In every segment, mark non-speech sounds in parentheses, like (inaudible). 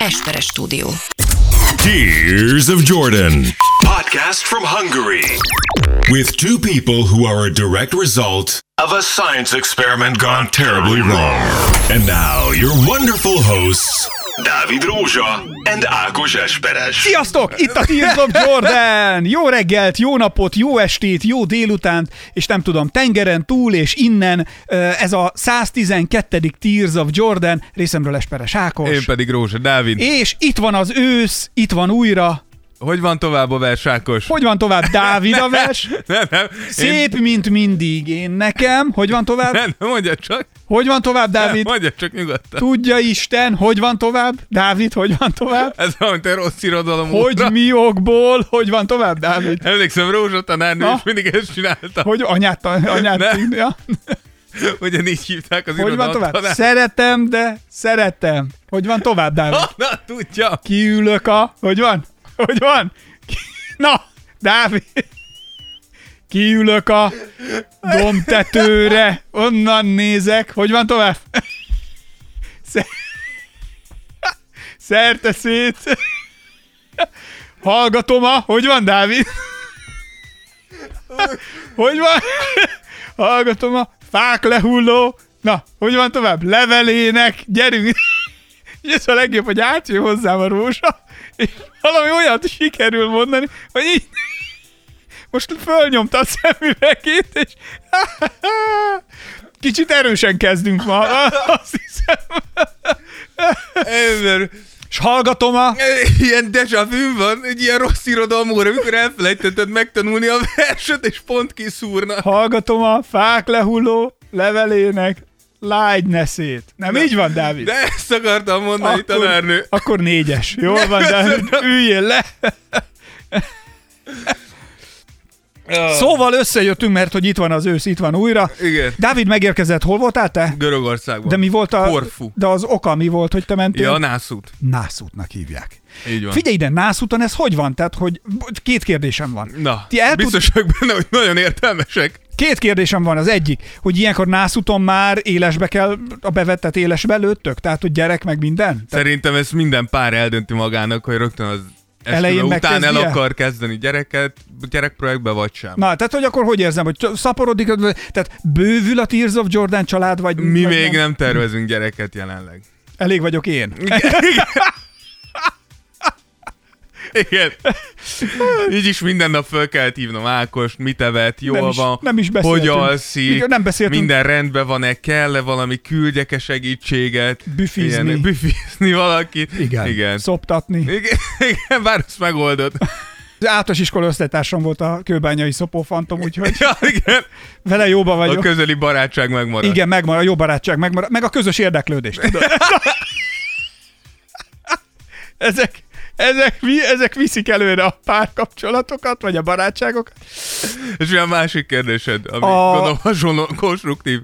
Esperes stúdió. Tears of Jordan. Podcast from Hungary. With two people who are a direct result of a science experiment gone terribly wrong. And now, your wonderful hosts, Dávid Rózsa and Ákos Esperes. Sziasztok! Itt a Tears of Jordan! Jó reggelt, jó napot, jó estét, jó délutánt, és nem tudom, tengeren túl és innen. Ez a 112. Tears of Jordan, részemről Esperes Ákos. Én pedig Rózsa Dávid. És itt van az ősz, itt van újra hogy van tovább a vers, Ákos? Hogy van tovább Dávid a (laughs) vers? nem, nem. Szép, én... mint mindig. Én nekem. Hogy van tovább? Nem, nem mondja csak. Hogy van tovább, Dávid? Nem, mondja csak nyugodtan. Tudja Isten, hogy van tovább? Dávid, hogy van tovább? Ez olyan te rossz irodalom Hogy óra. mi okból? Hogy van tovább, Dávid? Emlékszem, Rózsa tanárnő, és mindig ezt csinálta. Hogy anyát, anyát ja. (laughs) Ugyanígy hívták az Hogy van tovább? Tanár. Szeretem, de szeretem. Hogy van tovább, Dávid? (laughs) Na, tudja. Kiülök a... Hogy van? (laughs) Hogy van? Na, Dávid! Kiülök a domtetőre, onnan nézek. Hogy van tovább? Szerte szét. Hallgatom a... Hogy van, Dávid? Hogy van? Hallgatom a fák lehulló. Na, hogy van tovább? Levelének, gyerünk! És ez a legjobb, hogy átjön hozzám a rózsa, és valami olyat sikerül mondani, hogy így most fölnyomta a szemüvegét, és kicsit erősen kezdünk ma, azt hiszem. Ember, és hallgatom a... Ilyen deja vu van, egy ilyen rossz irodalom óra, amikor elfelejtetted megtanulni a verset, és pont kiszúrna. Hallgatom a fák lehulló levelének lágyneszét. Nem Na, így van, Dávid? De ezt akartam mondani, akkor, tanárnő. Akkor négyes. Jól van, Dávid? Üljél le! (laughs) Szóval összejöttünk, mert hogy itt van az ősz, itt van újra. Igen. Dávid megérkezett, hol voltál te? Görögországban. De mi volt a... Korfu. De az oka mi volt, hogy te mentél? Ja, Nászút. Nászútnak hívják. Így van. Figyelj ide, Nászúton ez hogy van? Tehát, hogy két kérdésem van. Na, Ti el biztos tud... benne, hogy nagyon értelmesek. Két kérdésem van. Az egyik, hogy ilyenkor nászúton már élesbe kell, a bevettet élesbe lőttök? Tehát, hogy gyerek meg minden? Szerintem ezt minden pár eldönti magának, hogy rögtön az elején után el akar kezdeni gyereket, gyerekprojektbe, vagy sem. Na, tehát hogy akkor hogy érzem, hogy szaporodik, tehát bővül a Tears of Jordan család, vagy... Mi vagy még nem? nem tervezünk gyereket jelenleg. Elég vagyok én. (laughs) Igen. Így is minden nap föl kellett hívnom Ákost, mit evett, jól nem is, van, nem is hogy alszik, Igen, nem beszéltünk. minden rendben van-e, kell-e valami, küldjek-e segítséget. Büfizni. Ilyen, büfizni valakit. Igen. Igen. Szoptatni. Igen, igen bár ezt megoldott. Az általános iskola osztálytársam volt a kőbányai szopófantom, úgyhogy ja, igen. vele jóba vagyok. A közeli barátság megmarad. Igen, megmarad, a jó barátság megmarad, meg a közös érdeklődés, tudod? (laughs) ezek, ezek, ezek viszik előre a párkapcsolatokat, vagy a barátságokat. És olyan másik kérdésed, ami a... gondolom hasonló konstruktív.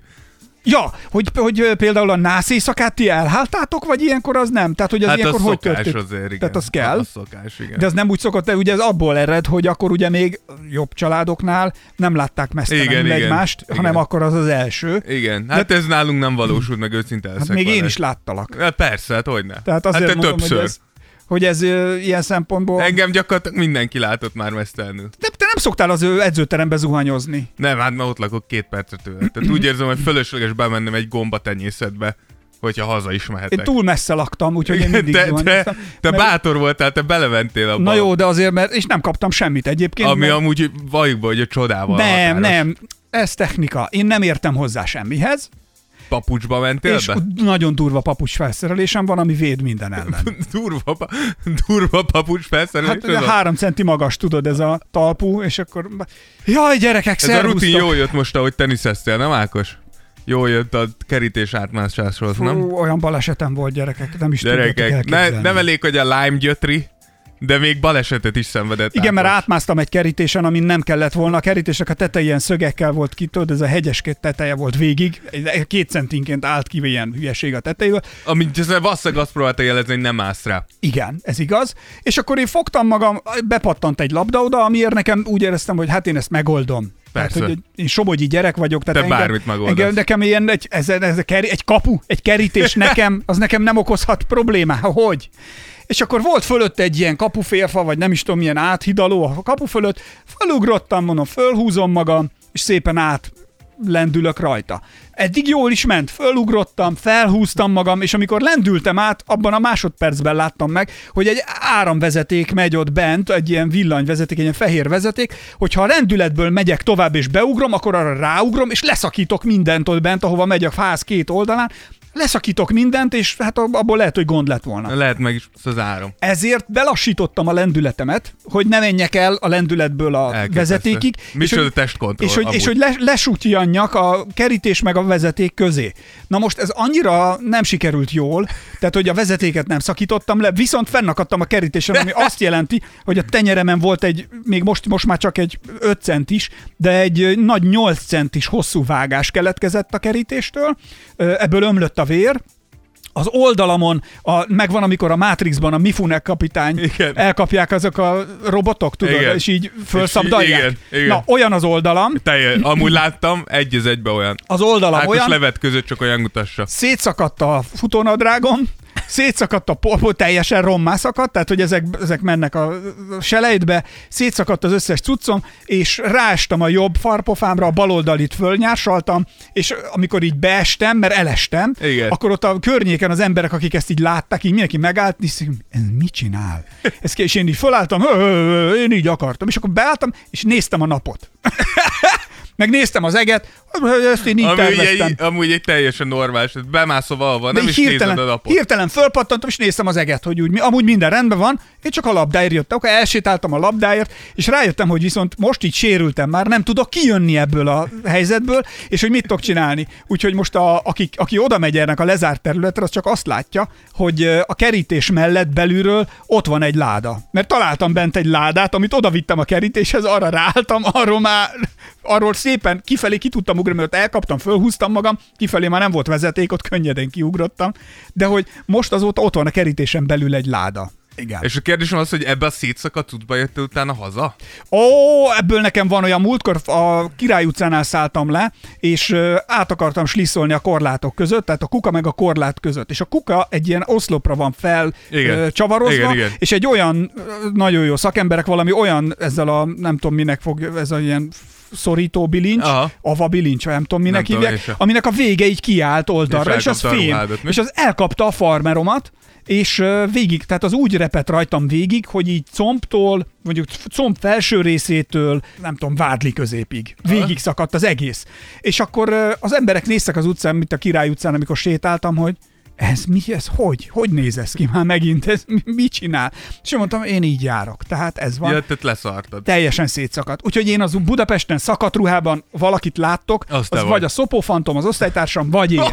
Ja, hogy, hogy például a nász éjszakát ti elháltátok, vagy ilyenkor az nem? Tehát, hogy az hát ilyenkor az hogy történt? azért, igen. Tehát az kell. Az szokás, igen. De az nem úgy szokott, ugye ez abból ered, hogy akkor ugye még jobb családoknál nem látták mesztelenül egymást, igen. hanem akkor az az első. Igen, hát de... ez nálunk nem valósult meg őszinte hát még én is láttalak. Hát persze, hát hogy ne. Tehát azért hát te mondom, többször. Hogy ez, hogy ez ö, ilyen szempontból... Engem gyakorlatilag mindenki látott már mesztelenül. De te nem szoktál az ő edzőterembe zuhanyozni. Nem, hát már ott lakok két percet tőle. Tehát úgy érzem, hogy fölösleges bemennem egy gomba tenyészetbe hogyha haza is mehetek. Én túl messze laktam, úgyhogy én mindig te, te, te mert... bátor voltál, te beleventél abba. Na jó, de azért, mert és nem kaptam semmit egyébként. Ami mert... amúgy valljuk be, hogy a csodával Nem, határos. nem, ez technika. Én nem értem hozzá semmihez. Papucsba mentél és be? nagyon durva papucs felszerelésem van, ami véd minden ellen. (laughs) durva, durva papucs felszerelés? Hát három centi magas, tudod, ez a talpú, és akkor... Jaj, gyerekek, Ez a rutin jól jött most, ahogy teniszeztél, nem Ákos? Jól jött a kerítés átmászásról, nem? Olyan balesetem volt, gyerekek, nem is gyerekek, ne, nem elég, hogy a lime gyötri, de még balesetet is szenvedett. Igen, mert átmásztam egy kerítésen, amin nem kellett volna. A kerítések a teteje ilyen szögekkel volt ki, tudod, ez a hegyes teteje volt végig. Két centinként állt ki ilyen hülyeség a tetejével. Amit valószínűleg azt próbálta jelezni, hogy nem állsz rá. Igen, ez igaz. És akkor én fogtam magam, bepattant egy labda oda, amiért nekem úgy éreztem, hogy hát én ezt megoldom. Persze. Tehát, hogy én somogyi gyerek vagyok. Tehát Te engem, bármit megoldasz. Engem, nekem ilyen, egy, ez, ez, egy kapu, egy kerítés (laughs) nekem, az nekem nem okozhat problémát. Hogy? És akkor volt fölött egy ilyen kapuférfa, vagy nem is tudom, milyen áthidaló a kapu fölött, felugrottam, mondom, fölhúzom magam, és szépen át lendülök rajta. Eddig jól is ment, fölugrottam, felhúztam magam, és amikor lendültem át, abban a másodpercben láttam meg, hogy egy áramvezeték megy ott bent, egy ilyen villanyvezeték, egy ilyen fehér vezeték, hogyha a rendületből megyek tovább és beugrom, akkor arra ráugrom, és leszakítok mindent ott bent, ahova megy a ház két oldalán, leszakítok mindent, és hát abból lehet, hogy gond lett volna. Lehet meg is az áram. Ezért belassítottam a lendületemet, hogy ne menjek el a lendületből a Elképesztő. vezetékig. Mi és, hogy, testkontroll, és, hogy, és hogy les, a kerítés meg a vezeték közé. Na most ez annyira nem sikerült jól, tehát hogy a vezetéket nem szakítottam le, viszont fennakadtam a kerítésen, ami azt jelenti, hogy a tenyeremen volt egy, még most, most már csak egy 5 centis, de egy nagy 8 centis hosszú vágás keletkezett a kerítéstől, ebből ömlött a vér, az oldalamon a, megvan, amikor a Matrixban a Mifune kapitány igen. elkapják azok a robotok, tudod, igen. és így felszabdalják. Igen, igen. Na, olyan az oldalam. Teljes, amúgy láttam, egy az egybe olyan. Az oldalam hát olyan. levet között csak olyan mutassa. Szétszakadt a futónadrágom, szétszakadt a polpó, teljesen rommá szakadt, tehát hogy ezek, ezek mennek a selejtbe, szétszakadt az összes cuccom, és rástam a jobb farpofámra, a baloldalit fölnyársaltam, és amikor így beestem, mert elestem, Igen. akkor ott a környéken az emberek, akik ezt így látták, így mindenki megállt, és ez mit csinál? Ez, és én így fölálltam, én így akartam, és akkor beálltam, és néztem a napot. (laughs) Megnéztem az eget, ezt én így amúgy terveztem. Egy, amúgy egy teljesen normális, bemászol valahova, nem is hirtelen, nézed a napot. Hirtelen fölpattantam, és néztem az eget, hogy úgy, amúgy minden rendben van, én csak a labdáért jöttem, akkor elsétáltam a labdáért, és rájöttem, hogy viszont most így sérültem már, nem tudok kijönni ebből a helyzetből, és hogy mit tudok csinálni. Úgyhogy most a, aki, aki oda megy ennek a lezárt területre, az csak azt látja, hogy a kerítés mellett belülről ott van egy láda. Mert találtam bent egy ládát, amit oda vittem a kerítéshez, arra ráálltam, arról már arról szépen kifelé ki tudtam ugrani, mert elkaptam, fölhúztam magam, kifelé már nem volt vezeték, ott könnyedén kiugrottam, de hogy most azóta ott van a kerítésen belül egy láda. Igen. És a kérdésem az, hogy ebbe a szétszakadt útba jöttél utána haza? Ó, ebből nekem van olyan múltkor, a Király utcánál szálltam le, és át akartam slisszolni a korlátok között, tehát a kuka meg a korlát között. És a kuka egy ilyen oszlopra van fel igen. csavarozva, igen, igen. és egy olyan nagyon jó szakemberek valami olyan ezzel a, nem tudom minek fog, ez a ilyen szorító bilincs, Aha. ava bilincs, nem tudom minek nem hívják, tudom, aminek a vége így kiállt oldalra, és, és az fém, és az elkapta a farmeromat, és végig, tehát az úgy repett rajtam végig, hogy így combtól, mondjuk comb felső részétől, nem tudom, vádli középig. Végig szakadt az egész. És akkor az emberek néztek az utcán, mint a Király utcán, amikor sétáltam, hogy ez mi, ez hogy? Hogy néz ez ki már megint? Ez mi, mit csinál? És én mondtam, én így járok. Tehát ez van. Jöttet leszartad. Teljesen szétszakadt. Úgyhogy én az Budapesten szakadt ruhában valakit láttok, Azt az vagy. vagy a szopófantom, az osztálytársam, vagy én. (laughs)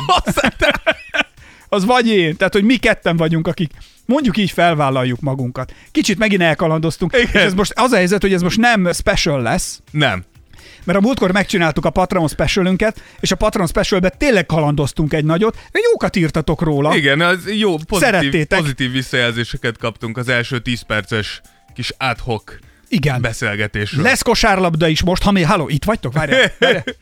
(laughs) az vagy én. Tehát, hogy mi ketten vagyunk, akik mondjuk így felvállaljuk magunkat. Kicsit megint elkalandoztunk. Igen. És ez most az a helyzet, hogy ez most nem special lesz. Nem. Mert a múltkor megcsináltuk a Patreon specialünket, és a Patreon specialbe tényleg kalandoztunk egy nagyot, de jókat írtatok róla. Igen, az jó, pozitív, pozitív visszajelzéseket kaptunk az első 10 perces kis adhok igen. beszélgetésről. Lesz kosárlabda is most, ha mi, halló, itt vagytok? Várjál, várjál. (laughs)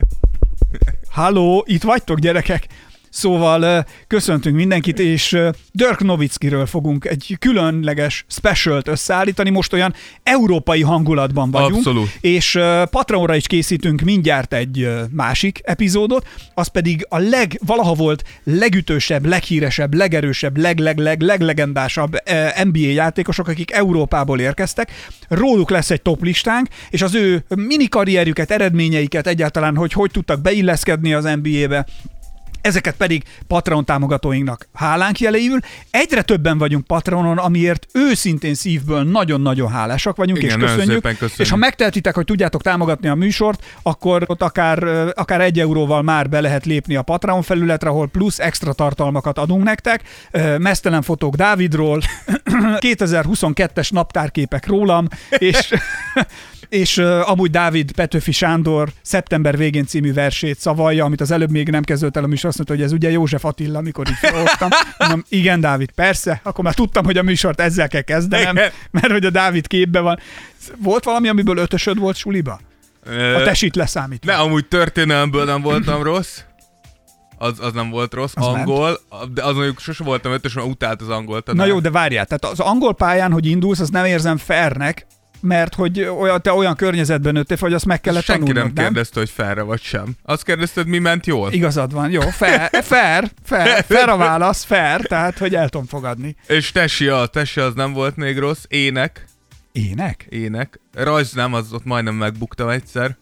Halló, itt vagytok, gyerekek? Szóval köszöntünk mindenkit, és Dirk Novickiről fogunk egy különleges specialt összeállítani. Most olyan európai hangulatban vagyunk. Abszolút. És Patreonra is készítünk mindjárt egy másik epizódot, az pedig a leg, valaha volt legütősebb, leghíresebb, legerősebb, leg-leg-leg-leglegendásabb NBA játékosok, akik Európából érkeztek. Róluk lesz egy top listánk, és az ő mini karrierjüket, eredményeiket egyáltalán, hogy hogy tudtak beilleszkedni az NBA-be, ezeket pedig Patreon támogatóinknak hálánk jeléül. Egyre többen vagyunk Patreonon, amiért őszintén szívből nagyon-nagyon hálásak vagyunk, Igen, és köszönjük. köszönjük. És ha megtehetitek, hogy tudjátok támogatni a műsort, akkor ott akár, akár egy euróval már be lehet lépni a Patreon felületre, ahol plusz extra tartalmakat adunk nektek. Mesztelen fotók Dávidról, (clears throat) 2022-es naptárképek rólam, és (laughs) és uh, amúgy Dávid Petőfi Sándor szeptember végén című versét szavalja, amit az előbb még nem kezdődött el a műsor, azt mondta, hogy ez ugye József Attila, amikor így felhoztam. Mondom, igen, Dávid, persze. Akkor már tudtam, hogy a műsort ezzel kell kezdenem, mert hogy a Dávid képbe van. Volt valami, amiből ötösöd volt suliba? A tesit leszámítva. Ne, amúgy történelmből nem voltam rossz. Az, az nem volt rossz. Az angol, ment. de az mondjuk sose voltam ötös, mert utált az angol. Na jó, de várjál, tehát az angol pályán, hogy indulsz, az nem érzem fairnek, mert hogy olyan, te olyan környezetben nőttél, hogy azt meg kellett Senki tanulnod, nem, nem kérdezte, hogy felre vagy sem. Azt kérdezted, mi ment jól? Igazad van, jó, fair, fair, fair, fair a válasz, fair, tehát, hogy el tudom fogadni. És tesi, a tesi az nem volt még rossz, ének. Ének? Ének. Rajz nem, az ott majdnem megbuktam egyszer.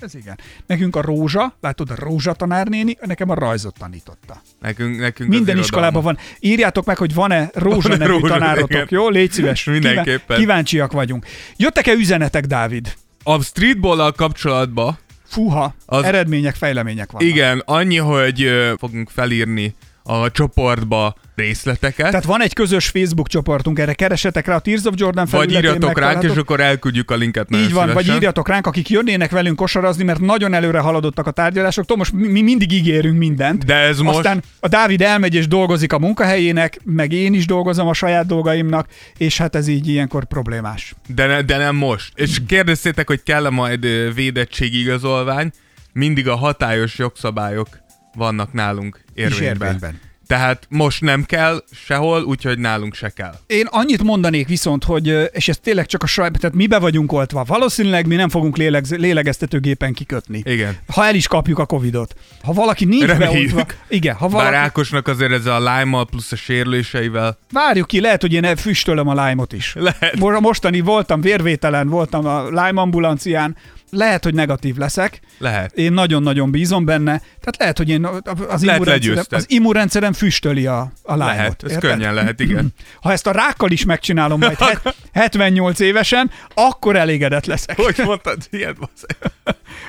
Ez igen. Nekünk a rózsa, látod, a rózsa tanárnéni, nekem a rajzot tanította. Nekünk, nekünk Minden iskolában van. Írjátok meg, hogy van-e rózsa (laughs) nevű rózsa, tanárotok, igen. jó? Légy szíves. Mindenképpen. Kíváncsiak vagyunk. Jöttek-e üzenetek, Dávid? A streetball kapcsolatban Fúha, az... eredmények, fejlemények vannak. Igen, annyi, hogy fogunk felírni a csoportba részleteket. Tehát van egy közös Facebook csoportunk, erre keresetek rá a Tears of Jordan Vagy írjatok ránk, és akkor elküldjük a linket Így van, szívesen. vagy írjatok ránk, akik jönnének velünk kosarazni, mert nagyon előre haladottak a tárgyalások. Most mi mindig ígérünk mindent. De ez most... Aztán a Dávid elmegy és dolgozik a munkahelyének, meg én is dolgozom a saját dolgaimnak, és hát ez így ilyenkor problémás. De, ne, de nem most. És kérdeztétek, hogy kell-e majd védettségigazolvány. Mindig a hatályos jogszabályok vannak nálunk érvényben. érvényben. Tehát most nem kell sehol, úgyhogy nálunk se kell. Én annyit mondanék viszont, hogy, és ez tényleg csak a saját, tehát mi be vagyunk oltva. Valószínűleg mi nem fogunk lélegz, lélegeztetőgépen kikötni. Igen. Ha el is kapjuk a Covidot. Ha valaki nincs Reméljük. beoltva. Igen, ha valaki... Bár Ákosnak azért ez a lime plusz a sérüléseivel. Várjuk ki, lehet, hogy én füstölöm a lime is. Lehet. Mostani voltam vérvételen, voltam a lime ambulancián, lehet, hogy negatív leszek. Lehet. Én nagyon-nagyon bízom benne. Tehát lehet, hogy én az, immunrendszerem, az immunrendszerem füstöli a, a lányot. Lehet, ez érted? könnyen lehet, igen. (clears throat) Ha ezt a rákkal is megcsinálom majd 78 évesen, akkor elégedett leszek. Hogy mondtad, ilyen (laughs)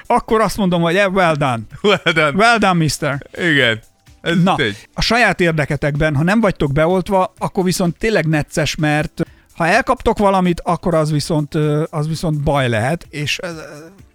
Akkor azt mondom, hogy well done. Well done. Well done, mister. Igen. Ez Na, a saját érdeketekben, ha nem vagytok beoltva, akkor viszont tényleg necces, mert ha elkaptok valamit, akkor az viszont, az viszont baj lehet, és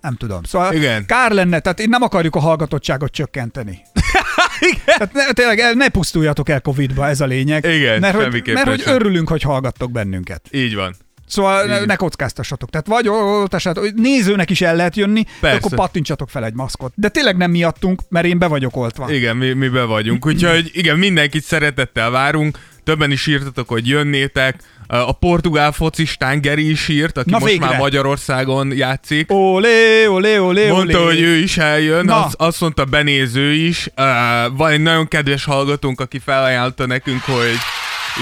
nem tudom. Szóval Igen. kár lenne, tehát én nem akarjuk a hallgatottságot csökkenteni. (laughs) Igen. Tehát ne, tényleg ne pusztuljatok el Covid-ba, ez a lényeg. Igen, mert hogy, mert hogy örülünk, hogy hallgattok bennünket. Így van. Szóval ne, ne kockáztassatok. Tehát vagy oltassátok, nézőnek is el lehet jönni, de akkor pattintsatok fel egy maszkot. De tényleg nem miattunk, mert én be vagyok oltva. Igen, mi, mi be vagyunk. Úgyhogy igen, mindenkit szeretettel várunk. Többen is írtatok, hogy jönnétek. A portugál focistán Geri is írt, aki Na most végre. már Magyarországon játszik. Olé, olé, olé, Mondta, olé. hogy ő is eljön, az, azt mondta benéző is. Uh, van egy nagyon kedves hallgatónk, aki felajánlta nekünk, hogy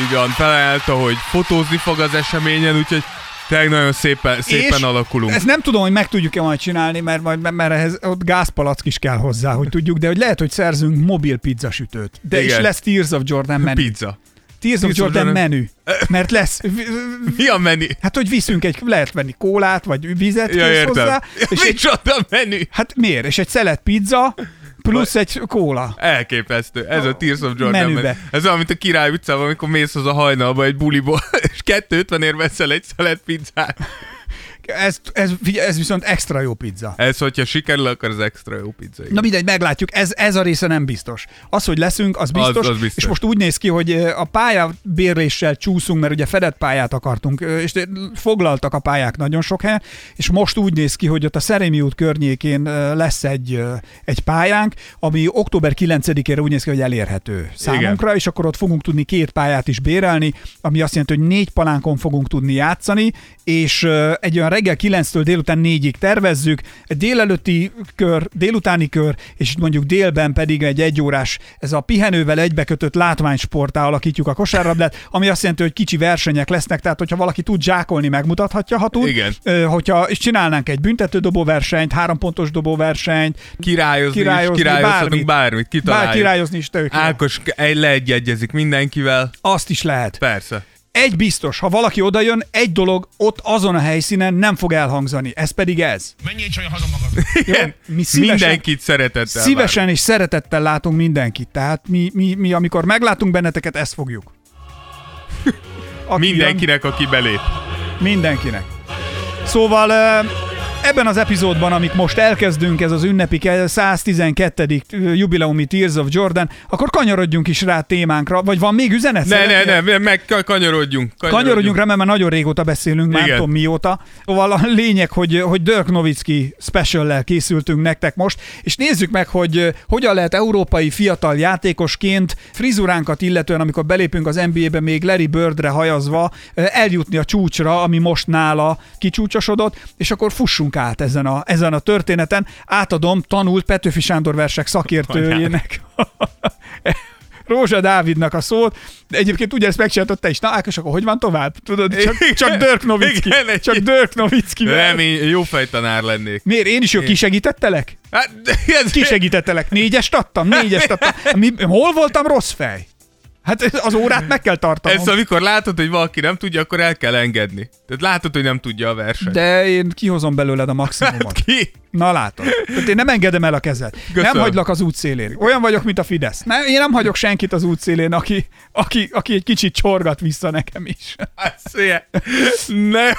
így van, felajánlta, hogy fotózni fog az eseményen, úgyhogy tényleg nagyon szépen, szépen és alakulunk. Ezt nem tudom, hogy meg tudjuk-e majd csinálni, mert, majd, mert ehhez ott gázpalack is kell hozzá, hogy tudjuk, de hogy lehet, hogy szerzünk mobil pizzasütőt. De Igen. is lesz Tears of Jordan menü. Pizza. Tears of Jordan menü. Mert lesz. (laughs) Mi a menü? Hát, hogy viszünk egy, lehet venni kólát, vagy vizet ja, értem. hozzá. (laughs) És egy, a menü? Hát miért? És egy szelet pizza, Plusz egy kóla. Elképesztő. Ez a Tears of Jordan. Menübe. Ez olyan, mint a Király utcában, amikor mész az a hajnalba egy buliból, (laughs) és 250 ér veszel egy szelet pizzát. Ez, ez, ez viszont extra jó pizza. Ez, hogyha sikerül, akkor az extra jó pizza. Igen. Na mindegy, meglátjuk. Ez, ez a része nem biztos. Az, hogy leszünk, az biztos, az, az biztos. És most úgy néz ki, hogy a pálya bérléssel csúszunk, mert ugye fedett pályát akartunk, és foglaltak a pályák nagyon sok helyen, és most úgy néz ki, hogy ott a Szerémi út környékén lesz egy, egy pályánk, ami október 9-ére úgy néz ki, hogy elérhető számunkra, Igen. és akkor ott fogunk tudni két pályát is bérelni, ami azt jelenti, hogy négy palánkon fogunk tudni játszani, és egy olyan reggel 9-től délután 4-ig tervezzük, egy délelőtti kör, délutáni kör, és mondjuk délben pedig egy egyórás, ez a pihenővel egybekötött látványsportá alakítjuk a kosárlabdát, ami azt jelenti, hogy kicsi versenyek lesznek, tehát hogyha valaki tud zsákolni, megmutathatja, ha tud. Igen. Hogyha, és csinálnánk egy büntető versenyt, három pontos versenyt, királyozni, királyozni, is, királyozni bármit, bármit kitaláljuk. Bár királyozni is tök Ákos leegyezik mindenkivel. Azt is lehet. Persze. Egy biztos, ha valaki odajön, egy dolog ott azon a helyszínen nem fog elhangzani. Ez pedig ez. Menjél csak haza magad. Igen, mi szívesen, mindenkit szeretettel Szívesen vár. és szeretettel látunk mindenkit. Tehát mi, mi, mi amikor meglátunk benneteket, ezt fogjuk. Aki Mindenkinek, jön, aki belép. Mindenkinek. Szóval ebben az epizódban, amit most elkezdünk, ez az ünnepi 112. jubileumi Tears of Jordan, akkor kanyarodjunk is rá témánkra, vagy van még üzenet? Ne, ne, ne, ne, meg kanyarodjunk. Kanyarodjunk rá, mert már nagyon régóta beszélünk, már tudom mióta. Szóval a lényeg, hogy, hogy Dirk Nowitzki special készültünk nektek most, és nézzük meg, hogy hogyan lehet európai fiatal játékosként frizuránkat illetően, amikor belépünk az NBA-be még Larry Birdre hajazva, eljutni a csúcsra, ami most nála kicsúcsosodott, és akkor fussunk át ezen a, ezen a történeten. Átadom tanult Petőfi Sándor versek szakértőjének. (laughs) Rózsa Dávidnak a szót, de egyébként ugye ezt megcsináltad te is. Na Ákos, akkor hogy van tovább? Tudod, csak, csak Dirk Nowitzki. Igen, csak Dirk Nowitzki. Nem, én jó fejtanár lennék. Miért? Én is jó kisegítettelek? Hát, Kisegítettelek. Négyest adtam? Négyest adtam. Mi, hol voltam rossz fej? Hát az órát meg kell tartanom. Ez amikor látod, hogy valaki nem tudja, akkor el kell engedni. Tehát látod, hogy nem tudja a versenyt. De én kihozom belőled a maximumot. Hát ki? Na látod. Tehát én nem engedem el a kezed. Köszönöm. Nem hagylak az útszélén. Olyan vagyok, mint a Fidesz. Nem, én nem hagyok senkit az útszélén, aki, aki, aki egy kicsit csorgat vissza nekem is. Hát, ne,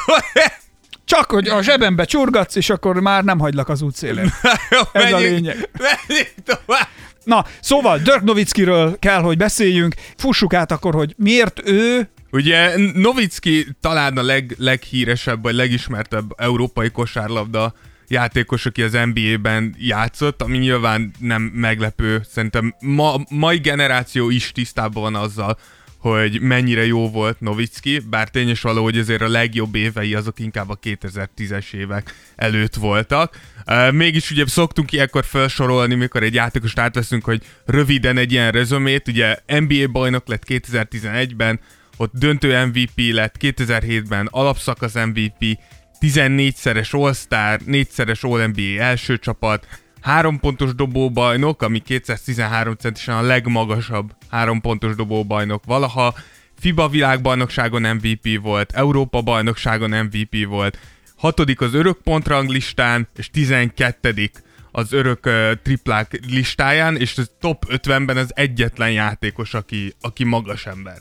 csak, hogy a zsebembe csurgatsz, és akkor már nem hagylak az útszélén. (laughs) Ez menjünk, a lényeg. Menjünk tovább. Na, szóval Dirk Nowitzkiről kell, hogy beszéljünk. Fussuk át akkor, hogy miért ő Ugye Novicki talán a leg, leghíresebb, vagy legismertebb európai kosárlabda játékos, aki az NBA-ben játszott, ami nyilván nem meglepő. Szerintem ma, mai generáció is tisztában van azzal, hogy mennyire jó volt Novicki, bár tényes való, hogy azért a legjobb évei azok inkább a 2010-es évek előtt voltak. Uh, mégis ugye szoktunk ilyenkor felsorolni, mikor egy játékost átveszünk, hogy röviden egy ilyen rezomét, ugye NBA bajnok lett 2011-ben, ott döntő MVP lett 2007-ben, alapszakasz MVP, 14-szeres All-Star, 4-szeres All-NBA első csapat, három pontos dobóbajnok, ami 213 centisen a legmagasabb három pontos dobóbajnok valaha, FIBA világbajnokságon MVP volt, Európa bajnokságon MVP volt, hatodik az örök pontranglistán, és 12 az örök uh, triplák listáján, és az top 50-ben az egyetlen játékos, aki, aki magas ember.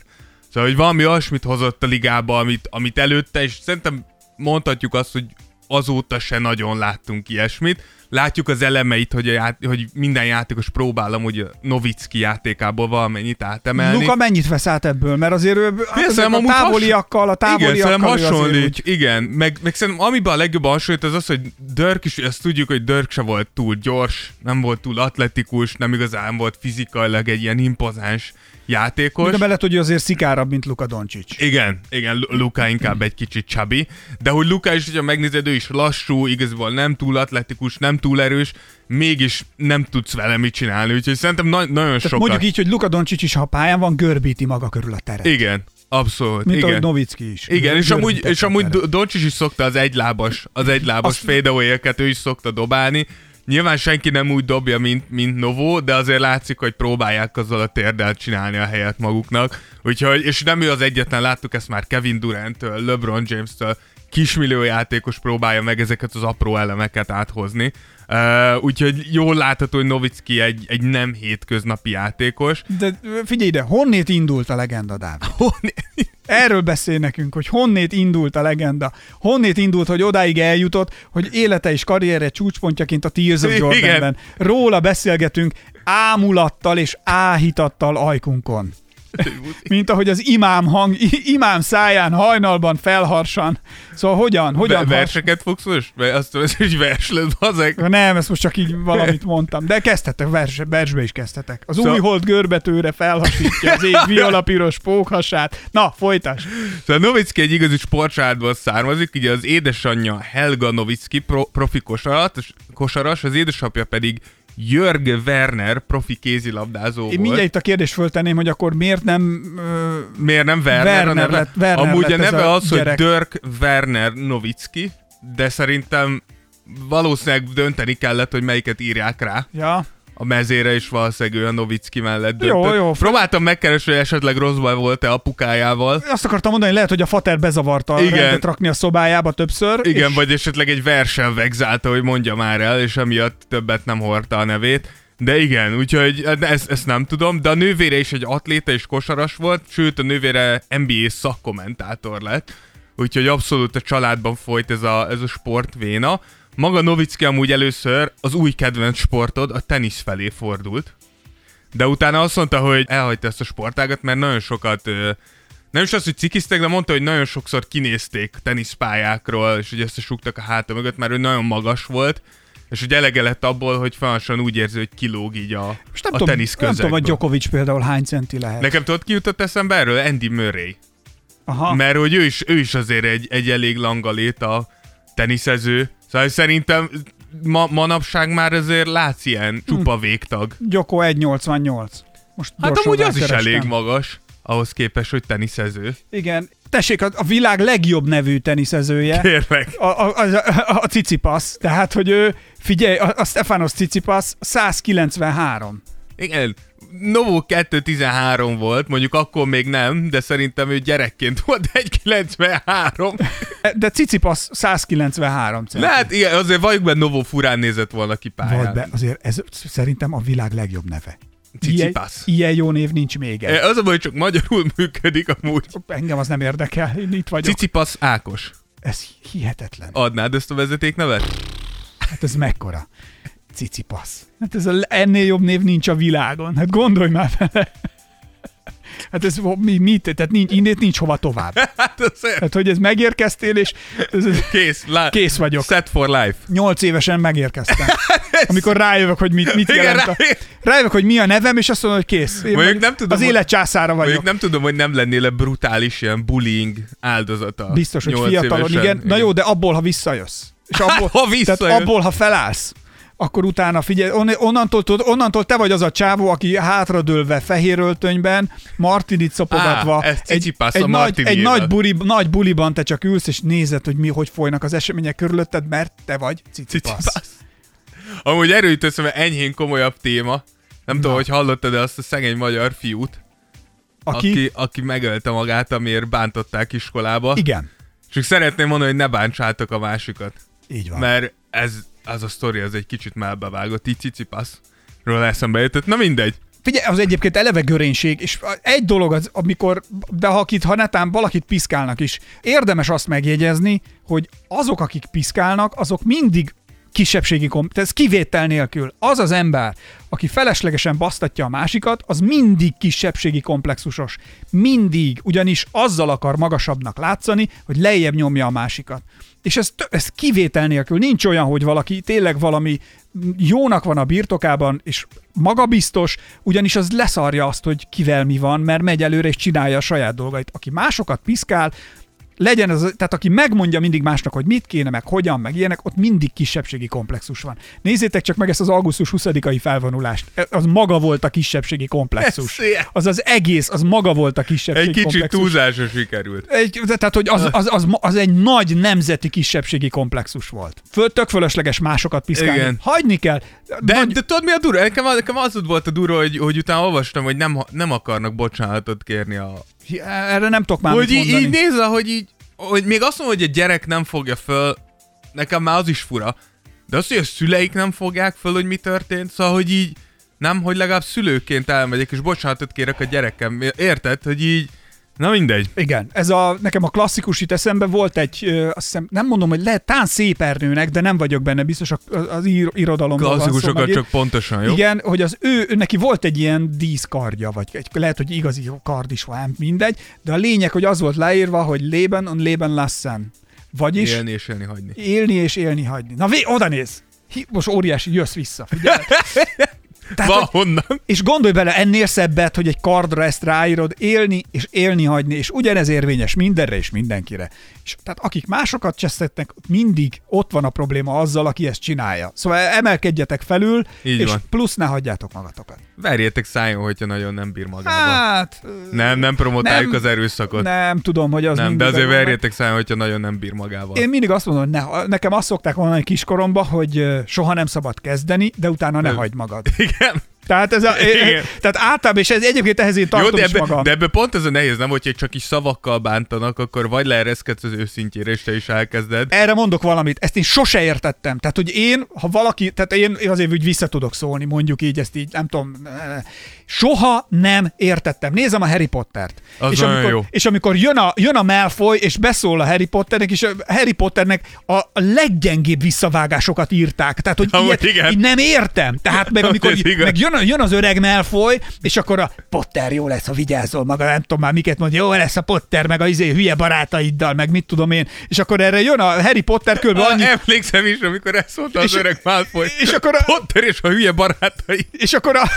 Szóval, hogy valami olyasmit hozott a ligába, amit, amit előtte, és szerintem mondhatjuk azt, hogy azóta se nagyon láttunk ilyesmit. Látjuk az elemeit, hogy, ját, hogy minden játékos próbálom, hogy a Novicki játékából valamennyit átemelni. Luka mennyit vesz át ebből? Mert azért ő hát a távoliakkal, a távoliakkal igen, hasonlít, úgy... igen. Meg, meg szerintem amiben a legjobban hasonlít az az, hogy Dirk is, ezt tudjuk, hogy Dirk se volt túl gyors, nem volt túl atletikus, nem igazán volt fizikailag egy ilyen impozáns játékos. De mellett, hogy azért szikárabb, mint Luka Doncic. Igen, igen, Luka inkább egy kicsit csabi, de hogy Luka is, hogyha megnézed, ő is lassú, igazából nem túl atletikus, nem túl erős, mégis nem tudsz vele mit csinálni, úgyhogy szerintem na- nagyon Tehát sokat. mondjuk így, hogy Luka Doncic is, ha pályán van, görbíti maga körül a teret. Igen, Abszolút, Mint igen. ahogy Novicki is. Igen, és amúgy, és amúgy Doncsics is szokta az egylábas, az egylábas Azt... fadeaway ő is szokta dobálni, Nyilván senki nem úgy dobja, mint, mint Novo, de azért látszik, hogy próbálják azzal a térdelt csinálni a helyet maguknak. Úgyhogy, és nem ő az egyetlen, láttuk ezt már Kevin Durant-től, LeBron James-től, kismillió játékos próbálja meg ezeket az apró elemeket áthozni. Uh, úgyhogy jól látható, hogy Novicki egy, egy nem hétköznapi játékos. De figyelj ide, honnét indult a legenda, Dávid? Honnét? Erről beszél nekünk, hogy honnét indult a legenda. Honnét indult, hogy odáig eljutott, hogy élete és karriere csúcspontjaként a Tears of Jordanben. Róla beszélgetünk ámulattal és áhítattal ajkunkon. Mint ahogy az imám hang, imám száján hajnalban felharsan. Szóval hogyan? hogyan Be, verseket fogsz most? Azt mondod, hogy vers lesz, bazeg. Nem, ezt most csak így valamit mondtam. De kezdhetek, vers, versbe is kezdhetek. Az szóval... új hold görbetőre felhasítja az ég violapiros pókhasát. Na, folytas. Szóval Novicki egy igazi sportcsaládból származik, ugye az édesanyja Helga Novicki, pro, profi kosarat, kosaras, az édesapja pedig Jörg Werner profi kézilabdázó Én volt. mindjárt itt a kérdést föltenném, hogy akkor miért nem... Uh, miért nem Werner? Werner, a neve? Lett, Werner Amúgy lett a neve a az, gyerek. hogy Dirk Werner Novicki, de szerintem valószínűleg dönteni kellett, hogy melyiket írják rá. Ja a mezére is valószínűleg olyan Novicki mellett döntött. Jó, jó. Próbáltam megkeresni, hogy esetleg rosszban volt-e apukájával. Azt akartam mondani, lehet, hogy a fater bezavarta Igen. rendet rakni a szobájába többször. Igen, és... vagy esetleg egy versen vegzálta, hogy mondja már el, és emiatt többet nem hordta a nevét. De igen, úgyhogy ezt, ezt nem tudom, de a nővére is egy atléta és kosaras volt, sőt a nővére NBA szakkommentátor lett, úgyhogy abszolút a családban folyt ez a, ez a sportvéna. Maga Novicki amúgy először az új kedvenc sportod, a tenisz felé fordult. De utána azt mondta, hogy elhagyta ezt a sportágat, mert nagyon sokat nem is az, hogy cikiztek, de mondta, hogy nagyon sokszor kinézték teniszpályákról, és hogy összesúgtak a háta mögött, mert ő nagyon magas volt, és hogy elege lett abból, hogy folyamatosan úgy érzi, hogy kilóg így a, Most nem a tudom, tenisz nem tudom, közegből. hogy Djokovic például hány centi lehet. Nekem tudod, ki jutott eszembe erről? Andy Murray. Aha. Mert hogy ő is, ő is azért egy, egy elég langalét a teniszező. Szóval szerintem ma, manapság már azért látsz ilyen csupa végtag. Gyoko 1,88. Most Hát amúgy az is elég magas, ahhoz képest, hogy teniszező. Igen. Tessék, a, a világ legjobb nevű teniszezője. Kérlek. A, a, a, a Cicipas, tehát, hogy ő, figyelj, a, a Stefanos Cicipas 193. Igen, Novo 213 volt, mondjuk akkor még nem, de szerintem ő gyerekként volt 193. De Cicipas 193 centi. Lehet, igen, azért valljuk be Novo furán nézett volna ki pályán. be, azért ez szerintem a világ legjobb neve. Cicipas. Ilyen, ilyen jó név nincs még egy. Az a baj, csak magyarul működik amúgy. Engem az nem érdekel, én itt vagyok. Cicipas Ákos. Ez hihetetlen. Adnád ezt a vezetéknevet? Hát ez mekkora? Cicipas. Hát ez a, ennél jobb név nincs a világon. Hát gondolj már vele. Hát ez mi, mit? Tehát nincs, innét nincs hova tovább. (laughs) Hát. Hát, hogy ez megérkeztél, és ez, Kész, lá- kész vagyok. Set for life. Nyolc évesen megérkeztem. (laughs) Amikor rájövök, hogy mit, mit Igen, jelent a... rá- Rájövök, hogy mi a nevem, és azt mondom, hogy kész. Én meg nem tudom, az élet császára vagyok. Mondjuk nem tudom, hogy nem lennél-e brutális ilyen bullying áldozata. Biztos, hogy fiatalon, évesen. igen. Na jó, de abból, ha visszajössz. És abból, Ha visszajössz. Tehát abból, ha felállsz, akkor utána figyelj, on, onnantól, tudod, onnantól te vagy az a csávó, aki hátradőlve fehér öltönyben, martinit szopogatva, Á, egy, egy, nagy, egy nagy, buri, nagy buliban te csak ülsz, és nézed, hogy mi, hogy folynak az események körülötted, mert te vagy cicipasz. Cicipas. Amúgy jut eszembe enyhén komolyabb téma. Nem tudom, hogy hallottad-e azt a szegény magyar fiút, Aki, aki, aki megölte magát, amiért bántották iskolába. igen, Csak szeretném mondani, hogy ne bántsátok a másikat. így van. Mert ez, az a sztori, az egy kicsit melbevágott, így Cicipasról eszembe jutott. Na mindegy. Figyelj, az egyébként eleve görénység, és egy dolog az, amikor, de ha, akit, ha netán valakit piszkálnak is, érdemes azt megjegyezni, hogy azok, akik piszkálnak, azok mindig kisebbségi kom... Tehát ez kivétel nélkül. Az az ember, aki feleslegesen basztatja a másikat, az mindig kisebbségi komplexusos. Mindig, ugyanis azzal akar magasabbnak látszani, hogy lejjebb nyomja a másikat. És ez, ez kivétel nélkül. Nincs olyan, hogy valaki tényleg valami jónak van a birtokában, és magabiztos, ugyanis az leszarja azt, hogy kivel mi van, mert megy előre és csinálja a saját dolgait. Aki másokat piszkál, legyen az, tehát aki megmondja mindig másnak, hogy mit kéne, meg hogyan, meg ilyenek, ott mindig kisebbségi komplexus van. Nézzétek csak meg ezt az augusztus 20-ai felvonulást. E, Az maga volt a kisebbségi komplexus. Ez. Az az egész, az maga volt a kisebbségi Egy kicsit komplexus. túlzásra sikerült. Egy, tehát, hogy az, az, az, az, egy nagy nemzeti kisebbségi komplexus volt. Föl, tök fölösleges másokat piszkálni. Igen. Hagyni kell. De, Nagy- de tudod mi a durva? Nekem, nekem az volt a durva, hogy, hogy utána olvastam, hogy nem, nem akarnak bocsánatot kérni a... Erre nem tudok már hogy mit így, mondani. így nézze, hogy így, hogy még azt mondom, hogy a gyerek nem fogja föl, nekem már az is fura, de az, hogy a szüleik nem fogják föl, hogy mi történt, szóval, hogy így nem, hogy legalább szülőként elmegyek, és bocsánatot kérek a gyerekem. Érted, hogy így, na mindegy. Igen, ez a, nekem a klasszikus itt eszembe volt egy, azt hiszem, nem mondom, hogy lehet tán szép ernőnek, de nem vagyok benne biztos, az ír, irodalomban van szó Klasszikusokat csak pontosan, jó? Igen, hogy az ő, neki volt egy ilyen díszkardja, vagy egy, lehet, hogy igazi kard is van, mindegy, de a lényeg, hogy az volt leírva, hogy leben und leben lassen. Vagyis Élni és élni hagyni. élni és élni hagyni. Na, vé, oda néz! Hi, most óriási, jössz vissza. Figyelj. (laughs) Tehát, hogy, Valahonnan. és gondolj bele, ennél szebbet, hogy egy kardra ezt ráírod, élni és élni hagyni, és ugyanez érvényes mindenre és mindenkire. És tehát akik másokat csesztetnek, mindig ott van a probléma azzal, aki ezt csinálja. Szóval emelkedjetek felül, Így és van. plusz ne hagyjátok magatokat. Verjétek szájon, hogyha nagyon nem bír magába. Hát... nem, nem promotáljuk nem- az erőszakot. Nem, tudom, hogy az nem de azért verjétek szájon, hogyha nagyon nem bír magával. Én mindig azt mondom, hogy ne, nekem azt szokták mondani kiskoromban, hogy soha nem szabad kezdeni, de utána ne hagyd magad. (laughs) Igen. Tehát, ez a, (laughs) tehát általában, és ez egyébként ehhez én tartom Jó, de, ebbe, magam. de ebbe pont ez a nehéz, nem, hogyha csak is szavakkal bántanak, akkor vagy leereszkedsz az őszintjére, és te is elkezded. Erre mondok valamit, ezt én sose értettem. Tehát, hogy én, ha valaki, tehát én azért úgy vissza tudok szólni, mondjuk így, ezt így, nem tudom, soha nem értettem. Nézem a Harry Pottert. Az és, amikor, jó. és amikor jön a, jön a Malfoy, és beszól a Harry Potternek, és a Harry Potternek a, a leggyengébb visszavágásokat írták. Tehát, hogy ilyet, így nem értem. Tehát meg amikor így, meg jön, jön az öreg Malfoy, és akkor a Potter jó lesz, ha vigyázol maga, nem tudom már miket mondja, jó lesz a Potter, meg a izé hülye barátaiddal, meg mit tudom én. És akkor erre jön a Harry Potter kb. annyi... Emlékszem is, amikor ezt mondta az és, öreg Malfoy. És akkor a, Potter és a hülye barátai. És akkor a,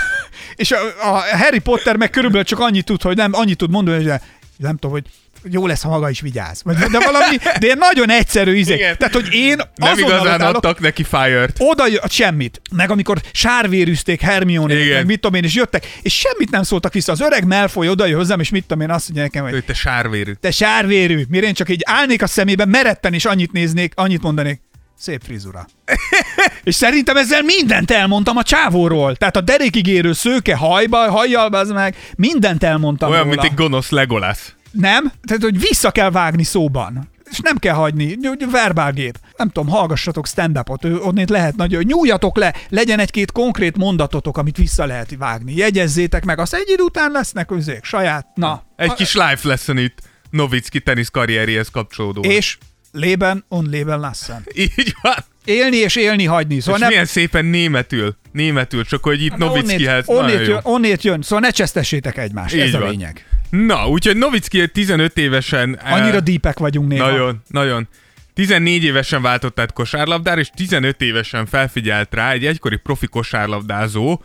és a, a Harry Potter meg körülbelül csak annyit tud, hogy nem, annyit tud mondani, hogy nem tudom, hogy jó lesz, ha maga is vigyáz. De valami, de ilyen nagyon egyszerű izé. Igen. Tehát, hogy én Nem igazán adtak neki fire-t. Oda semmit. Meg amikor sárvérűzték Hermione, meg mit tudom én, és jöttek, és semmit nem szóltak vissza. Az öreg Malfoy oda hozzám, és mit tudom én, azt mondja nekem, hogy... te sárvérű. Te sárvérű. Mire én csak így állnék a szemébe, meretten, és annyit néznék, annyit mondanék. Szép frizura. (laughs) és szerintem ezzel mindent elmondtam a csávóról. Tehát a derékig érő szőke hajba, hajjal, az meg, mindent elmondtam Olyan, róla. mint egy gonosz Legolász. Nem? Tehát, hogy vissza kell vágni szóban. És nem kell hagyni. Verbálgép. Nem tudom, hallgassatok stand-upot, onnét lehet nagyon. Nyúljatok le, legyen egy-két konkrét mondatotok, amit vissza lehet vágni. Jegyezzétek meg, az egy idő után lesznek özék, saját. Na. Egy a... kis life lesson itt Novicki tenisz karrierjéhez kapcsolódó. És lében on lében lassen. (laughs) Így van. Élni és élni hagyni. Szóval és nem... milyen szépen németül. Németül, csak hogy itt hát, Novickihez. Onnét, onnét, jön, onnét jön, szóval ne csesztessétek egymást, Így ez van. a lényeg. Na, úgyhogy Novicki 15 évesen... Annyira dípek vagyunk néha. Nagyon, nagyon. 14 évesen váltott át kosárlabdára, és 15 évesen felfigyelt rá egy egykori profi kosárlabdázó,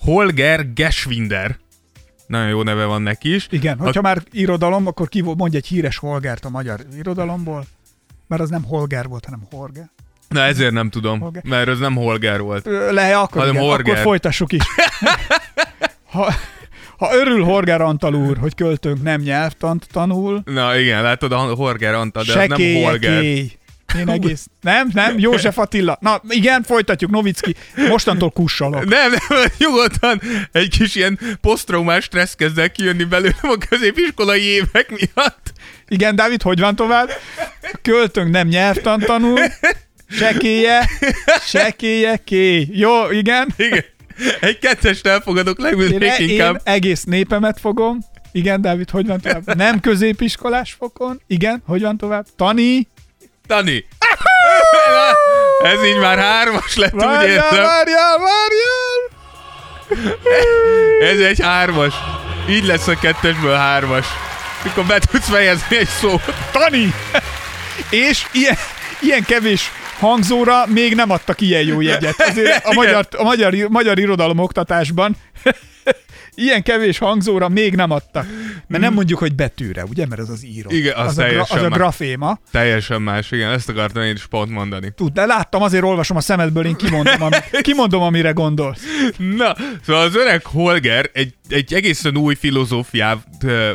Holger Geschwinder. Nagyon jó neve van neki is. Igen, hogyha a... már irodalom, akkor ki mondj egy híres Holgert a magyar irodalomból, mert az nem Holger volt, hanem Horge. Na ezért nem tudom, Holger. mert az nem Holger volt. Le, akkor, igen, akkor folytassuk is. (laughs) ha, ha örül Horger Antal úr, hogy költőnk nem nyelvtant tanul. Na igen, látod, a Horger Antal, de nem Holger. Én egész... Nem, nem, József Attila. Na igen, folytatjuk, Novicki. Mostantól kussalok. Nem, nem, nyugodtan egy kis ilyen posztraumás stressz kezd el kijönni belőlem a középiskolai évek miatt. Igen, Dávid, hogy van tovább? Költőnk nem nyelvtan tanul. Sekéje, sekéje, ké. Jó, igen? Igen. Egy kettest elfogadok legülnék én, inkább. Én egész népemet fogom. Igen, Dávid, hogy van tovább? (laughs) Nem középiskolás fokon. Igen, hogy van tovább? Tani. Tani. Ez így már hármas lett, várjál, úgy értem. Várjál, várjál! Ez egy hármas. Így lesz a kettesből hármas. Mikor be tudsz fejezni egy szót. Tani! És ilyen, ilyen kevés hangzóra még nem adtak ilyen jó jegyet. Azért a (laughs) magyar, a magyar, magyar irodalom oktatásban ilyen kevés hangzóra még nem adtak. Mert nem mondjuk, hogy betűre, ugye? Mert ez az író. Igen, az, az, a, gra- az a graféma. Teljesen más, igen, ezt akartam én is pont mondani. Tud, de láttam, azért olvasom a szemedből, én kimondom, ami, (laughs) kimondom amire gondolsz. Na, szóval az öreg Holger egy, egy egészen új filozófiát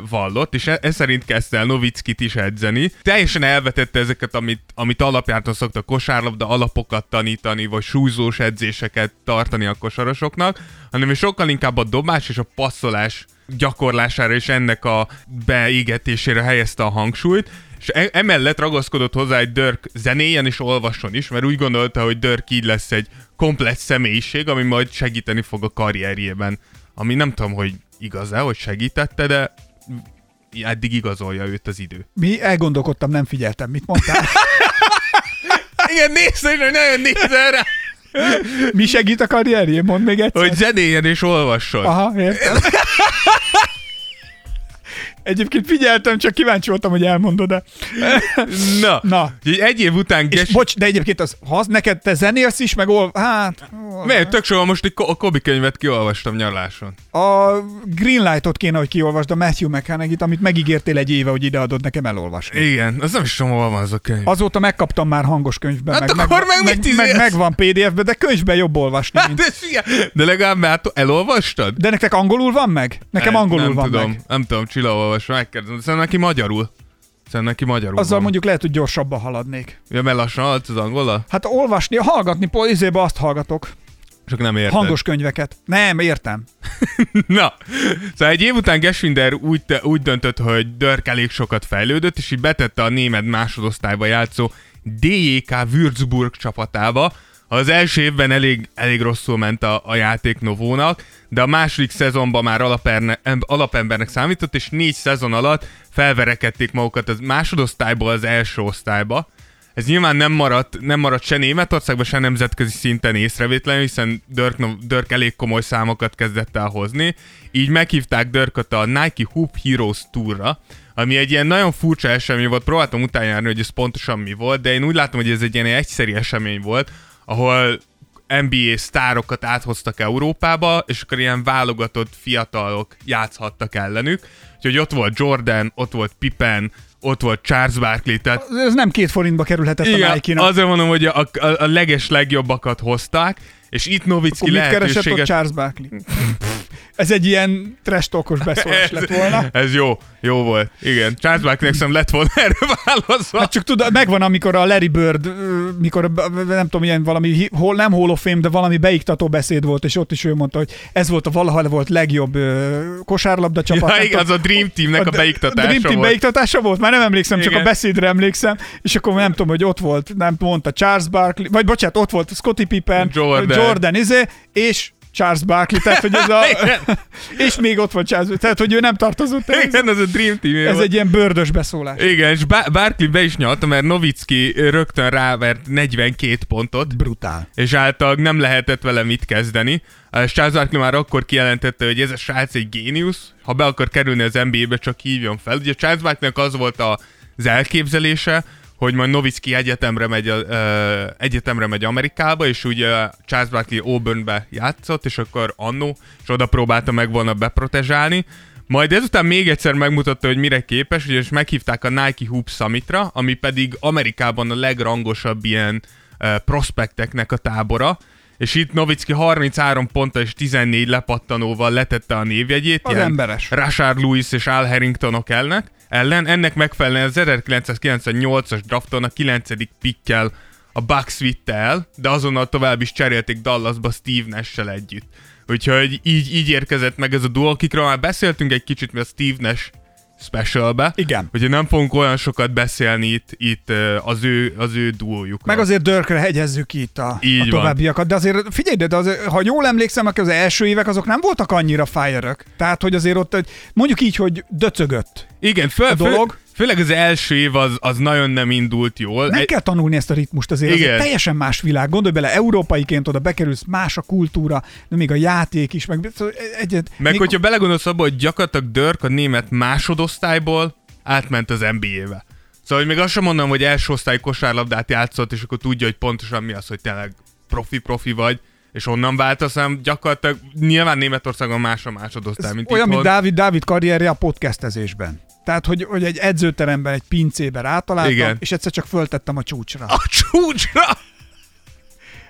vallott, és ez e szerint kezdte el Novickit is edzeni. Teljesen elvetette ezeket, amit, amit alapjártan szoktak kosárlabda alapokat tanítani, vagy súlyzós edzéseket tartani a kosarosoknak, hanem sokkal inkább a dobás és a passzolás gyakorlására és ennek a beégetésére helyezte a hangsúlyt, és e- emellett ragaszkodott hozzá egy Dirk zenéjen és olvasson is, mert úgy gondolta, hogy Dirk így lesz egy komplett személyiség, ami majd segíteni fog a karrierjében. Ami nem tudom, hogy igaz-e, hogy segítette, de eddig igazolja őt az idő. Mi elgondolkodtam, nem figyeltem, mit mondtál? (laughs) Igen, nézd, hogy nagyon nézel rá. Mi segít a karrierjén? Mondd még egyszer. Hogy zenéljen és olvasson. Aha, értem. (laughs) Egyébként figyeltem, csak kíváncsi voltam, hogy elmondod-e. Na, Na. egy év után... És bocs, de egyébként az, ha az neked te zenélsz is, meg ol... Hát... Miért? Tök soha most egy a Kobi könyvet kiolvastam nyarláson. A Greenlight-ot kéne, hogy kiolvasd, a Matthew mcconaughey amit megígértél egy éve, hogy ideadod nekem elolvasni. Igen, az nem is tudom, hol van az a könyv. Azóta megkaptam már hangos könyvben. Hát meg, akkor meg, meg, meg, meg, van PDF-ben, de könyvben jobb olvasni. Hát, mint... de, de legalább már elolvastad? De nektek angolul van meg? Nekem nem, angolul nem van tudom, meg. Nem tudom, Csilla olvasva, megkérdezem. Szerintem neki magyarul. Szerintem neki magyarul Azzal van. mondjuk lehet, hogy gyorsabban haladnék. Ja, mert lassan halad az angola? Hát olvasni, hallgatni, izébe azt hallgatok. Csak nem érted. Hangos könyveket. Nem, értem. (laughs) Na, szóval egy év után Geswinder úgy, úgy döntött, hogy Dörk elég sokat fejlődött, és így betette a német másodosztályba játszó DJK Würzburg csapatába. Az első évben elég, elég rosszul ment a, a játék Novónak, de a második szezonban már alaperne, alapembernek számított, és négy szezon alatt felverekedték magukat az másodosztályból az első osztályba. Ez nyilván nem maradt, nem maradt se Németországban, se nemzetközi szinten észrevétlenül, hiszen Dirk, Dirk elég komoly számokat kezdett el hozni. Így meghívták Dirkot a Nike Hoop Heroes Tourra, ami egy ilyen nagyon furcsa esemény volt. Próbáltam utánjárni, hogy ez pontosan mi volt, de én úgy látom, hogy ez egy ilyen egyszerű esemény volt, ahol NBA sztárokat áthoztak Európába, és akkor ilyen válogatott fiatalok játszhattak ellenük. Úgyhogy ott volt Jordan, ott volt Pippen, ott volt Charles Barkley, tehát... Ez nem két forintba kerülhetett igen, a Nike-nak. azért mondom, hogy a, a, a leges legjobbakat hozták, és itt Novicki lehetőséget... mit keresett ott Charles Barkley? (laughs) Ez egy ilyen trash beszólás lett volna. (laughs) Ez jó, jó volt. Igen, Charles Barkley nem lett volna (laughs) erre válaszva. Hát csak tudod, megvan, amikor a Larry Bird, mikor nem tudom, ilyen valami, hol, nem Hall of Fame, de valami beiktató beszéd volt, és ott is ő mondta, hogy ez volt a valaha volt legjobb kosárlabda csapat. Ja, igen, az a Dream Teamnek a, a beiktatása a Dream Team volt. beiktatása volt, már nem emlékszem, igen. csak a beszédre emlékszem, és akkor nem tudom, hogy ott volt, nem mondta Charles Barkley, vagy bocsánat, ott volt Scottie Pippen, Jordan, Jordan izé, és Charles Barkley, tehát hogy ez a... (laughs) és még ott van Charles, tehát hogy ő nem tartozott. Ez, Igen, ez a Dream Team. Ez egy ilyen bőrdös beszólás. Igen, és Barkley be is nyalta, mert Novicki rögtön rávert 42 pontot. Brutál. És által nem lehetett vele mit kezdeni. És Charles Barkley már akkor kijelentette, hogy ez a srác egy géniusz, ha be akar kerülni az NBA-be, csak hívjon fel. Ugye Charles Barkleynek az volt a, az elképzelése, hogy majd Novicki egyetemre megy, uh, egyetemre megy Amerikába, és ugye Charles Barkley Auburnbe játszott, és akkor annó, és oda próbálta meg volna beprotezsálni. Majd ezután még egyszer megmutatta, hogy mire képes, és meghívták a Nike Hoop Summitra, ami pedig Amerikában a legrangosabb ilyen uh, prospekteknek a tábora, és itt Novicki 33 ponttal és 14 lepattanóval letette a névjegyét. Az emberes. Rashard Lewis és Al Harringtonok elnek ellen. Ennek megfelelően az 1998-as drafton a 9. pikkel a Bucks vitte el, de azonnal tovább is cserélték Dallasba Steve nash együtt. Úgyhogy így, így érkezett meg ez a duo, akikről már beszéltünk egy kicsit, mert Steve Nash specialbe. Igen. Ugye nem fogunk olyan sokat beszélni itt, itt az ő, az ő duójuk. Meg azért Dörkre hegyezzük itt a, Így a továbbiakat, de azért figyelj, de azért, ha jól emlékszem, akkor az első évek azok nem voltak annyira fire Tehát, hogy azért ott, mondjuk így, hogy döcögött. Igen, föl, a dolog. Föl, Főleg az első év az, az nagyon nem indult jól. Meg kell tanulni ezt a ritmust azért, Igen. azért teljesen más világ. Gondolj bele, európaiként oda bekerülsz, más a kultúra, de még a játék is, meg szóval egyet. Meg még... hogyha belegondolsz abba, hogy gyakorlatilag Dörk a német másodosztályból átment az NBA-be. Szóval hogy még azt sem mondom, hogy első osztály kosárlabdát játszott, és akkor tudja, hogy pontosan mi az, hogy tényleg profi-profi vagy és onnan váltasz, hanem gyakorlatilag nyilván Németországon más a másodosztály, mint Olyan, mint Dávid, Dávid karrierje a podcastezésben. Tehát, hogy, hogy egy edzőteremben, egy pincébe rátaláltam, Igen. és egyszer csak föltettem a csúcsra. A csúcsra?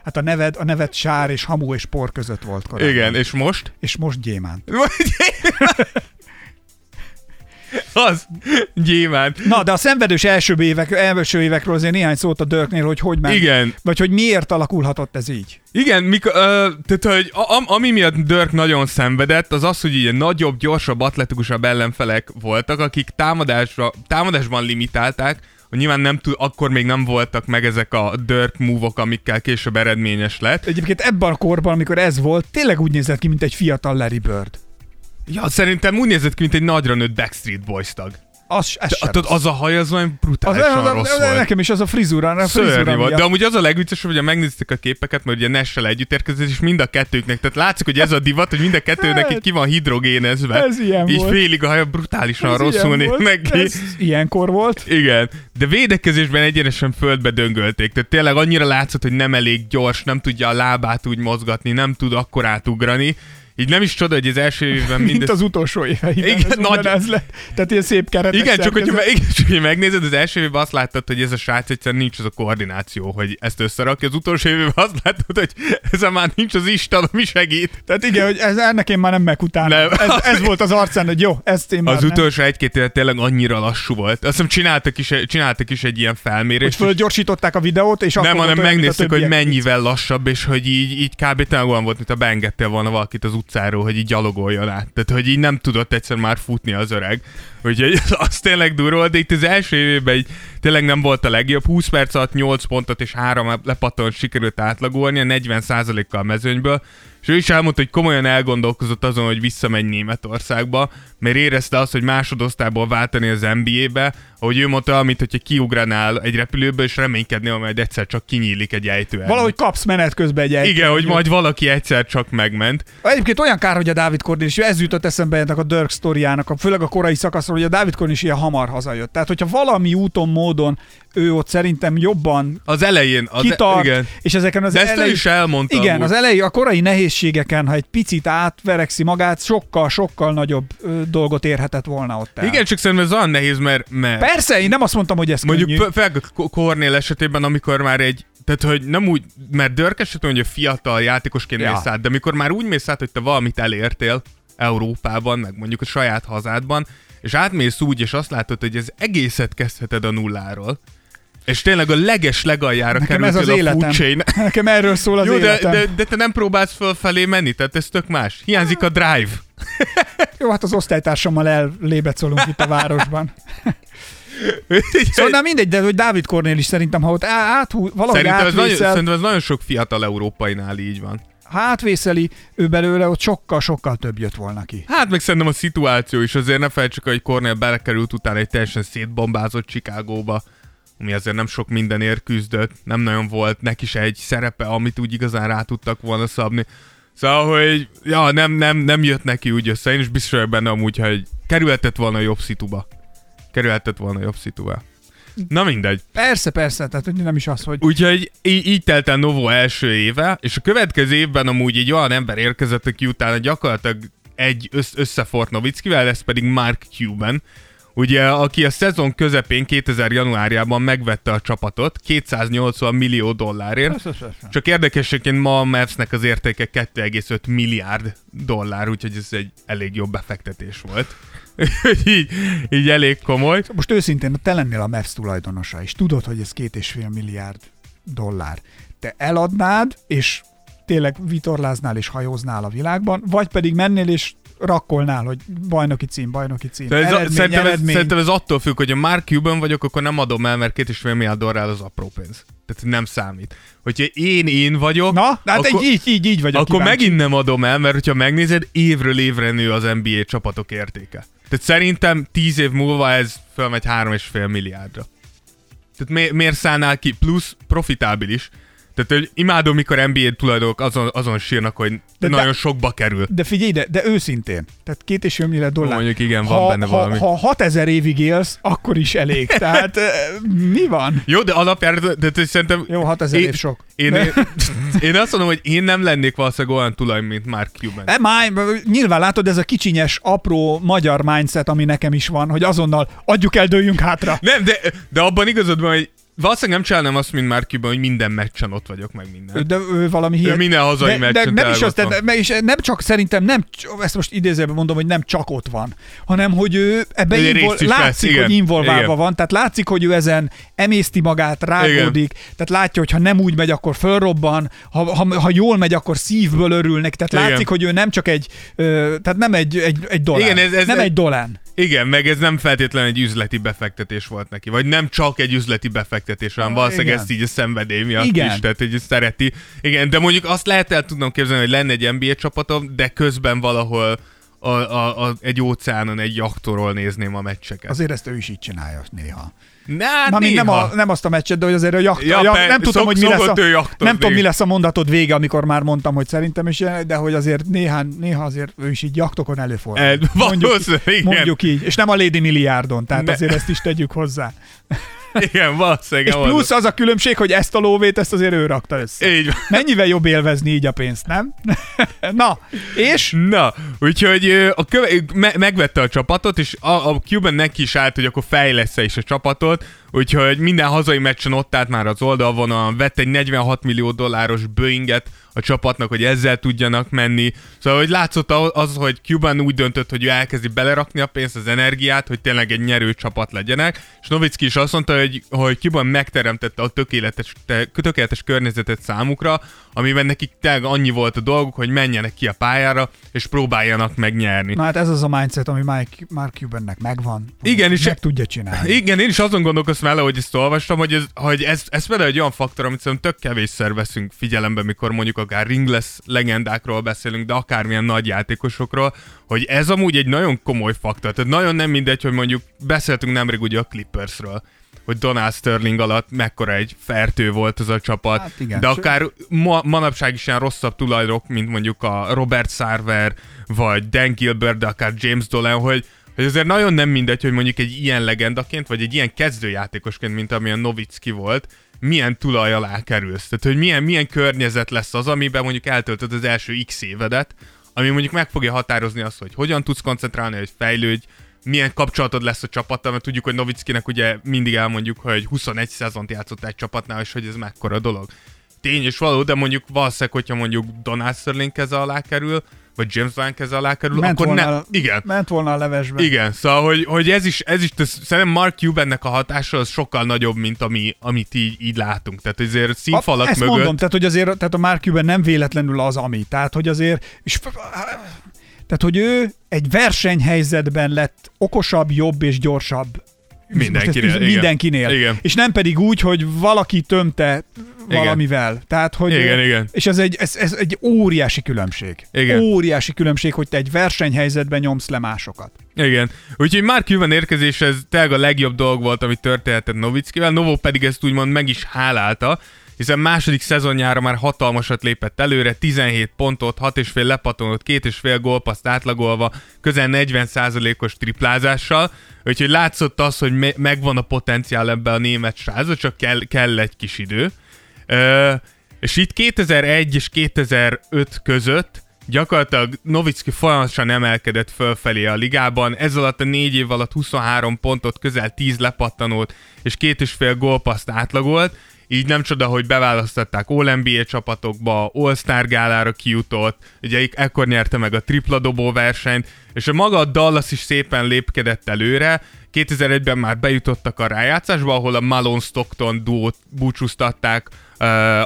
Hát a neved, a neved sár és hamu és por között volt korábban. Igen, és most? És most gyémánt. Az, gyémánt. Na, de a szenvedős első, évek, első évekről azért néhány szót a Dörknél, hogy hogy ment. Igen. Vagy hogy miért alakulhatott ez így. Igen, mikor, uh, tehát, hogy a, ami miatt Dörk nagyon szenvedett, az az, hogy ilyen nagyobb, gyorsabb, atletikusabb ellenfelek voltak, akik támadásra, támadásban limitálták, hogy nyilván nem tud, akkor még nem voltak meg ezek a dirt move amikkel később eredményes lett. Egyébként ebben a korban, amikor ez volt, tényleg úgy nézett ki, mint egy fiatal Larry Bird. Ja, szerintem úgy nézett ki, mint egy nagyra nőtt Backstreet Boys tag. Az, ez de, az a haj az olyan brutálisan az, az, rossz az, volt. Nekem is az a frizura. A frizura volt. De amúgy az a legviccesebb, hogy megnézték a képeket, mert ugye Nessel együtt érkezett, és mind a kettőknek. Tehát látszik, hogy ez a divat, hogy mind a kettőnek így ki van hidrogénezve. Ez ilyen így volt. félig a haja brutálisan ez rosszul néz neki. Ez ilyenkor volt. Igen. De védekezésben egyenesen földbe döngölték. Tehát tényleg annyira látszott, hogy nem elég gyors, nem tudja a lábát úgy mozgatni, nem tud akkor átugrani így nem is csoda, hogy az első évben Mint mindez... az utolsó éveiben. Igen, Igen, nagy- ez lett. Tehát ilyen szép keretek Igen, csak hogyha, szerkezet. me- igen, csak hogyha megnézed, az első évben azt láttad, hogy ez a srác egyszerűen nincs az a koordináció, hogy ezt összerakja. Az utolsó évben azt láttad, hogy ezen már nincs az Isten, ami segít. Tehát igen, hogy ez, ennek én már nem megutálom. Nem. Ez, ez, volt az arcán, hogy jó, ezt én már Az nem. utolsó egy-két év tényleg annyira lassú volt. Azt hiszem csináltak is, csináltak is egy ilyen Hogy felmérést. és- fölgyorsították a videót, és akkor nem, hanem mint megnéztük, hogy mennyivel lassabb, és hogy így, így kb. olyan volt, mint a beengedtél volna valakit az utcáról, hogy így gyalogoljon át. Tehát, hogy így nem tudott egyszer már futni az öreg. Úgyhogy (laughs) az tényleg durva de itt az első évében így tényleg nem volt a legjobb. 20 perc alatt 8 pontot és 3 lepattant sikerült átlagolni, a 40%-kal a mezőnyből. És ő is elmondta, hogy komolyan elgondolkozott azon, hogy visszamegy Németországba, mert érezte azt, hogy másodosztályból váltani az NBA-be, ahogy ő mondta, mint hogyha kiugranál egy repülőből, és reménykednél, hogy majd egyszer csak kinyílik egy ejtő. Valahogy kapsz menet közben egy egy. Igen, hogy majd valaki egyszer csak megment. Egyébként olyan kár, hogy a Dávid Cornélis, ez jutott eszembe ennek a Dirk sztoriának, főleg a korai szakaszról, hogy a Dávid Cornélis ilyen hamar hazajött. Tehát, hogyha valami úton, módon ő ott szerintem jobban Az elején, az kitart, igen. és ezeken az De ezt ő elején, is elmondta. igen, az elejé, a korai nehézségeken, ha egy picit átverekszi magát, sokkal, sokkal nagyobb ö, dolgot érhetett volna ott el. Igen, csak szerintem ez olyan nehéz, mert, mert Persze, én nem azt mondtam, hogy ez mondjuk könnyű. fel Kornél esetében, amikor már egy tehát, hogy nem úgy, mert Dörk esetben, hogy a fiatal játékosként Ja. mész át, de amikor már úgy mész át, hogy te valamit elértél Európában, meg mondjuk a saját hazádban, és átmész úgy, és azt látod, hogy ez egészet kezdheted a nulláról, és tényleg a leges legaljára Nekem ez kerültél az a életem. food chain. (laughs) Nekem erről szól az Jó, de, életem. de, de, te nem próbálsz fölfelé menni, tehát ez tök más. Hiányzik a drive. (laughs) Jó, hát az osztálytársammal ellébecolunk itt a városban. (laughs) Szóval nem mindegy, de hogy Dávid Kornél is szerintem, ha ott áthú, valahogy Szerintem ez, nagyon, átvészel, szerintem ez nagyon sok fiatal európainál így van. ha átvészeli, ő belőle ott sokkal-sokkal több jött volna ki. Hát meg szerintem a szituáció is azért ne felejtsük, el, hogy Cornél belekerült utána egy teljesen szétbombázott Chicagóba, ami azért nem sok mindenért küzdött, nem nagyon volt neki se egy szerepe, amit úgy igazán rá tudtak volna szabni. Szóval, hogy ja, nem, nem, nem jött neki úgy össze, én is biztos vagyok benne amúgy, hogy kerülhetett volna jobb szituba. Kerülhetett volna jobb szituba. Na mindegy. Persze, persze, tehát nem is az, hogy Úgyhogy így, így telt el Novo első éve, és a következő évben amúgy egy olyan ember érkezett, aki utána gyakorlatilag egy össz- összefort Novickivel, ez pedig Mark Cuban, ugye, aki a szezon közepén 2000 januárjában megvette a csapatot 280 millió dollárért, csak érdekességként ma a Mavsnek az értéke 2,5 milliárd dollár, úgyhogy ez egy elég jobb befektetés volt. (laughs) így, így elég komoly. most őszintén, te lennél a Mavs tulajdonosa, és tudod, hogy ez két és fél milliárd dollár. Te eladnád, és tényleg vitorláznál és hajóznál a világban, vagy pedig mennél és rakkolnál, hogy bajnoki cím, bajnoki cím. Ez, eredmény, szerintem, ez, eredmény. szerintem ez attól függ, hogy a Mark Cuban vagyok, akkor nem adom el, mert két és fél milliárd dollár az apró pénz. Tehát nem számít. Hogyha én én vagyok, Na, hát akkor, így, így, így vagyok akkor kíváncsi. megint nem adom el, mert hogyha megnézed, évről évre nő az NBA csapatok értéke. Tehát szerintem 10 év múlva ez fölmegy 3,5 milliárdra. Tehát mi, miért szállnál ki? Plusz profitábilis. Tehát hogy imádom, mikor NBA tulajdonok azon, azon sírnak, hogy De- de, de- nagyon sokba kerül. De figyelj ide, de őszintén. Tehát két és milliárd dollár. Mondjuk igen, van ha, benne ha, valami. Ha 6000 évig élsz, akkor is elég. (laughs) Tehát eh, mi van? Jó, de alapjára, de, de szerintem... Jó, 6000 Én- év sok. Én, De- én, (laughs) én azt mondom, hogy én nem lennék valószínűleg olyan tulaj, mint Mark Cuban. E, máj, nyilván látod, ez a kicsinyes, apró magyar mindset, ami nekem is van, hogy azonnal adjuk el, dőljünk hátra. Nem, de, de abban igazad van, hogy valószínűleg nem csinálnám azt, mint Mark Cuban, hogy minden meccsen ott vagyok, meg minden. De ő valami hihet. minden hazai de, de meccsen nem is, tele az, ott van. de, meg is nem csak szerintem, nem, ezt most idézőben mondom, hogy nem csak ott van, hanem hogy ő ebbe Ő invol, látszik, igen. hogy involválva Igen. van, tehát látszik, hogy ő ezen emészti magát, rágódik, tehát látja, hogy ha nem úgy megy, akkor fölrobban, ha, ha, ha jól megy, akkor szívből örülnek, tehát Igen. látszik, hogy ő nem csak egy, tehát nem egy, egy, egy dolán, Igen, ez- ez- nem egy dolán. Igen, meg ez nem feltétlenül egy üzleti befektetés volt neki, vagy nem csak egy üzleti befektetés, hanem Ah, valószínűleg igen. ezt így a szenvedély miatt Igen. is, tehát hogy szereti. Igen, de mondjuk azt lehet el tudnom képzelni, hogy lenne egy NBA csapatom, de közben valahol a, a, a, egy óceánon, egy jaktorról nézném a meccseket. Azért ezt ő is így csinálja néha. Hát Na, még nem, néha. a, nem azt a meccset, de hogy azért a jakt, Ja, per- nem tudom, szok- hogy mi lesz a, nem tudom, mi lesz a mondatod vége, amikor már mondtam, hogy szerintem is, de hogy azért néha, néha azért ő is így jaktokon előfordul. Eh, mondjuk, mondjuk így, és nem a Lady Milliárdon, tehát Ne. azért ezt is tegyük hozzá. (laughs) Igen, valószínűleg. És plusz az a különbség, hogy ezt a lóvét, ezt azért ő rakta össze. Így van. Mennyivel jobb élvezni így a pénzt, nem? (laughs) Na, és? Na, úgyhogy a köve- me- megvette a csapatot, és a, a Cuban neki is állt, hogy akkor fejlesz is a csapatot, úgyhogy minden hazai meccsen ott állt már az oldalvonalon, vett egy 46 millió dolláros Boeinget a csapatnak, hogy ezzel tudjanak menni. Szóval, hogy látszott az, hogy Cuban úgy döntött, hogy ő elkezdi belerakni a pénzt, az energiát, hogy tényleg egy nyerő csapat legyenek, és Novicki is azt mondta, hogy, hogy Cuban megteremtette a tökéletes, tökéletes környezetet számukra, amiben nekik tényleg annyi volt a dolguk, hogy menjenek ki a pályára, és próbáljanak megnyerni. Na hát ez az a mindset, ami Mike, Mark Cubannek megvan. Igen, és meg tudja csinálni. Igen, én is azon gondolkoztam vele, hogy ezt olvastam, hogy ez, hogy ez, ez például egy olyan faktor, amit szerintem tök kevésszer veszünk figyelembe, mikor mondjuk akár ringless legendákról beszélünk, de akármilyen nagy játékosokról, hogy ez amúgy egy nagyon komoly faktor. Tehát nagyon nem mindegy, hogy mondjuk beszéltünk nemrég ugye a Clippersről, hogy Donald Sterling alatt mekkora egy fertő volt az a csapat, hát igen, de akár ma, manapság is ilyen rosszabb tulajrok, mint mondjuk a Robert Sarver, vagy Dan Gilbert, de akár James Dolan, hogy, hogy azért nagyon nem mindegy, hogy mondjuk egy ilyen legendaként, vagy egy ilyen kezdőjátékosként, mint amilyen Novicki volt, milyen tulaj alá kerülsz. Tehát, hogy milyen, milyen környezet lesz az, amiben mondjuk eltöltöd az első x évedet, ami mondjuk meg fogja határozni azt, hogy hogyan tudsz koncentrálni, hogy fejlődj, milyen kapcsolatod lesz a csapattal, mert tudjuk, hogy Novickinek ugye mindig elmondjuk, hogy 21 szezont játszott egy csapatnál, és hogy ez mekkora dolog. Tény és való, de mondjuk valószínűleg, hogyha mondjuk Donald Sterling keze alá kerül, vagy James Van keze alá kerül, ment akkor nem. Igen. Ment volna a levesbe. Igen, szóval, hogy, hogy ez is, ez is tesz, szerintem Mark Cubannek a hatása az sokkal nagyobb, mint ami, amit így, így látunk. Tehát azért színfalak a, ezt mögött... mondom, tehát hogy azért tehát a Mark Cuban nem véletlenül az, ami. Tehát, hogy azért, és tehát, hogy ő egy versenyhelyzetben lett okosabb, jobb és gyorsabb Mindenkinél, igen. mindenkinél. Igen. És nem pedig úgy, hogy valaki tömte valamivel. Igen. Tehát, hogy, igen, igen. És ez egy, ez, ez egy óriási különbség. Igen. Óriási különbség, hogy te egy versenyhelyzetben nyomsz le másokat. Igen. Úgyhogy már Cuban érkezés ez tényleg a legjobb dolog volt, amit történhetett Novickivel. Novo pedig ezt úgymond meg is hálálta, hiszen második szezonjára már hatalmasat lépett előre, 17 pontot, 6,5 lepatolót, 2,5 gólpaszt átlagolva, közel 40%-os triplázással, úgyhogy látszott az, hogy me- megvan a potenciál ebbe a német srácba, csak kell, kell egy kis idő. Ö, és itt 2001 és 2005 között gyakorlatilag Novicki folyamatosan emelkedett fölfelé a ligában, ez alatt a négy év alatt 23 pontot, közel 10 lepattanót és két és fél gólpaszt átlagolt, így nem csoda, hogy beválasztották All-NBA csapatokba, All-Star gálára kijutott, ugye ekkor nyerte meg a tripla dobó versenyt, és a maga a Dallas is szépen lépkedett előre, 2001-ben már bejutottak a rájátszásba, ahol a Malone Stockton duót búcsúztatták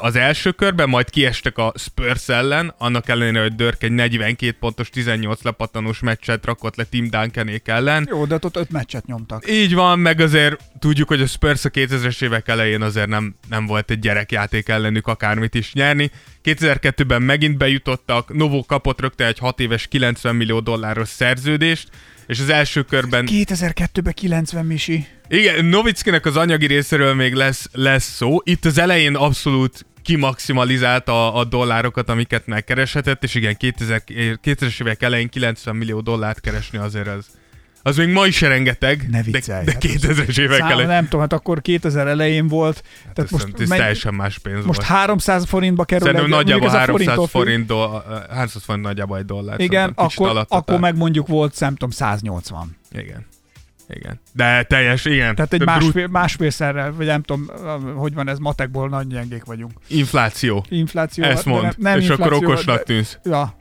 az első körben, majd kiestek a Spurs ellen, annak ellenére, hogy Dörk egy 42 pontos, 18 lepattanós meccset rakott le Tim Duncanék ellen. Jó, de ott öt meccset nyomtak. Így van, meg azért tudjuk, hogy a Spurs a 2000-es évek elején azért nem, nem volt egy gyerekjáték ellenük akármit is nyerni. 2002-ben megint bejutottak, Novo kapott rögtön egy 6 éves 90 millió dolláros szerződést, és az első körben... 2002-ben 90 misi. Igen, Novickinek az anyagi részéről még lesz, lesz szó. Itt az elején abszolút kimaximalizálta a, a dollárokat, amiket megkereshetett, és igen, 2000, 2000-es évek elején 90 millió dollárt keresni azért ez, az még ma is rengeteg, ne viccelj, de, de 2000-es évek elején. Nem tudom, hát akkor 2000 elején volt. Hát tehát most ez teljesen más pénz Most volt. 300 forintba kerül. Szerintem nagyjából 300 forint, do, 300 forint nagyjából egy dollár. Igen, akkor, akkor meg mondjuk volt, nem tudom, 180. Igen. Igen. De teljes, igen. Tehát egy másfél, másfélszerrel, vagy nem tudom, hogy van ez, matekból nagy gyengék vagyunk. Infláció. Infláció. Ezt mond, nem, nem és infláció, akkor okosnak tűnsz. Ja.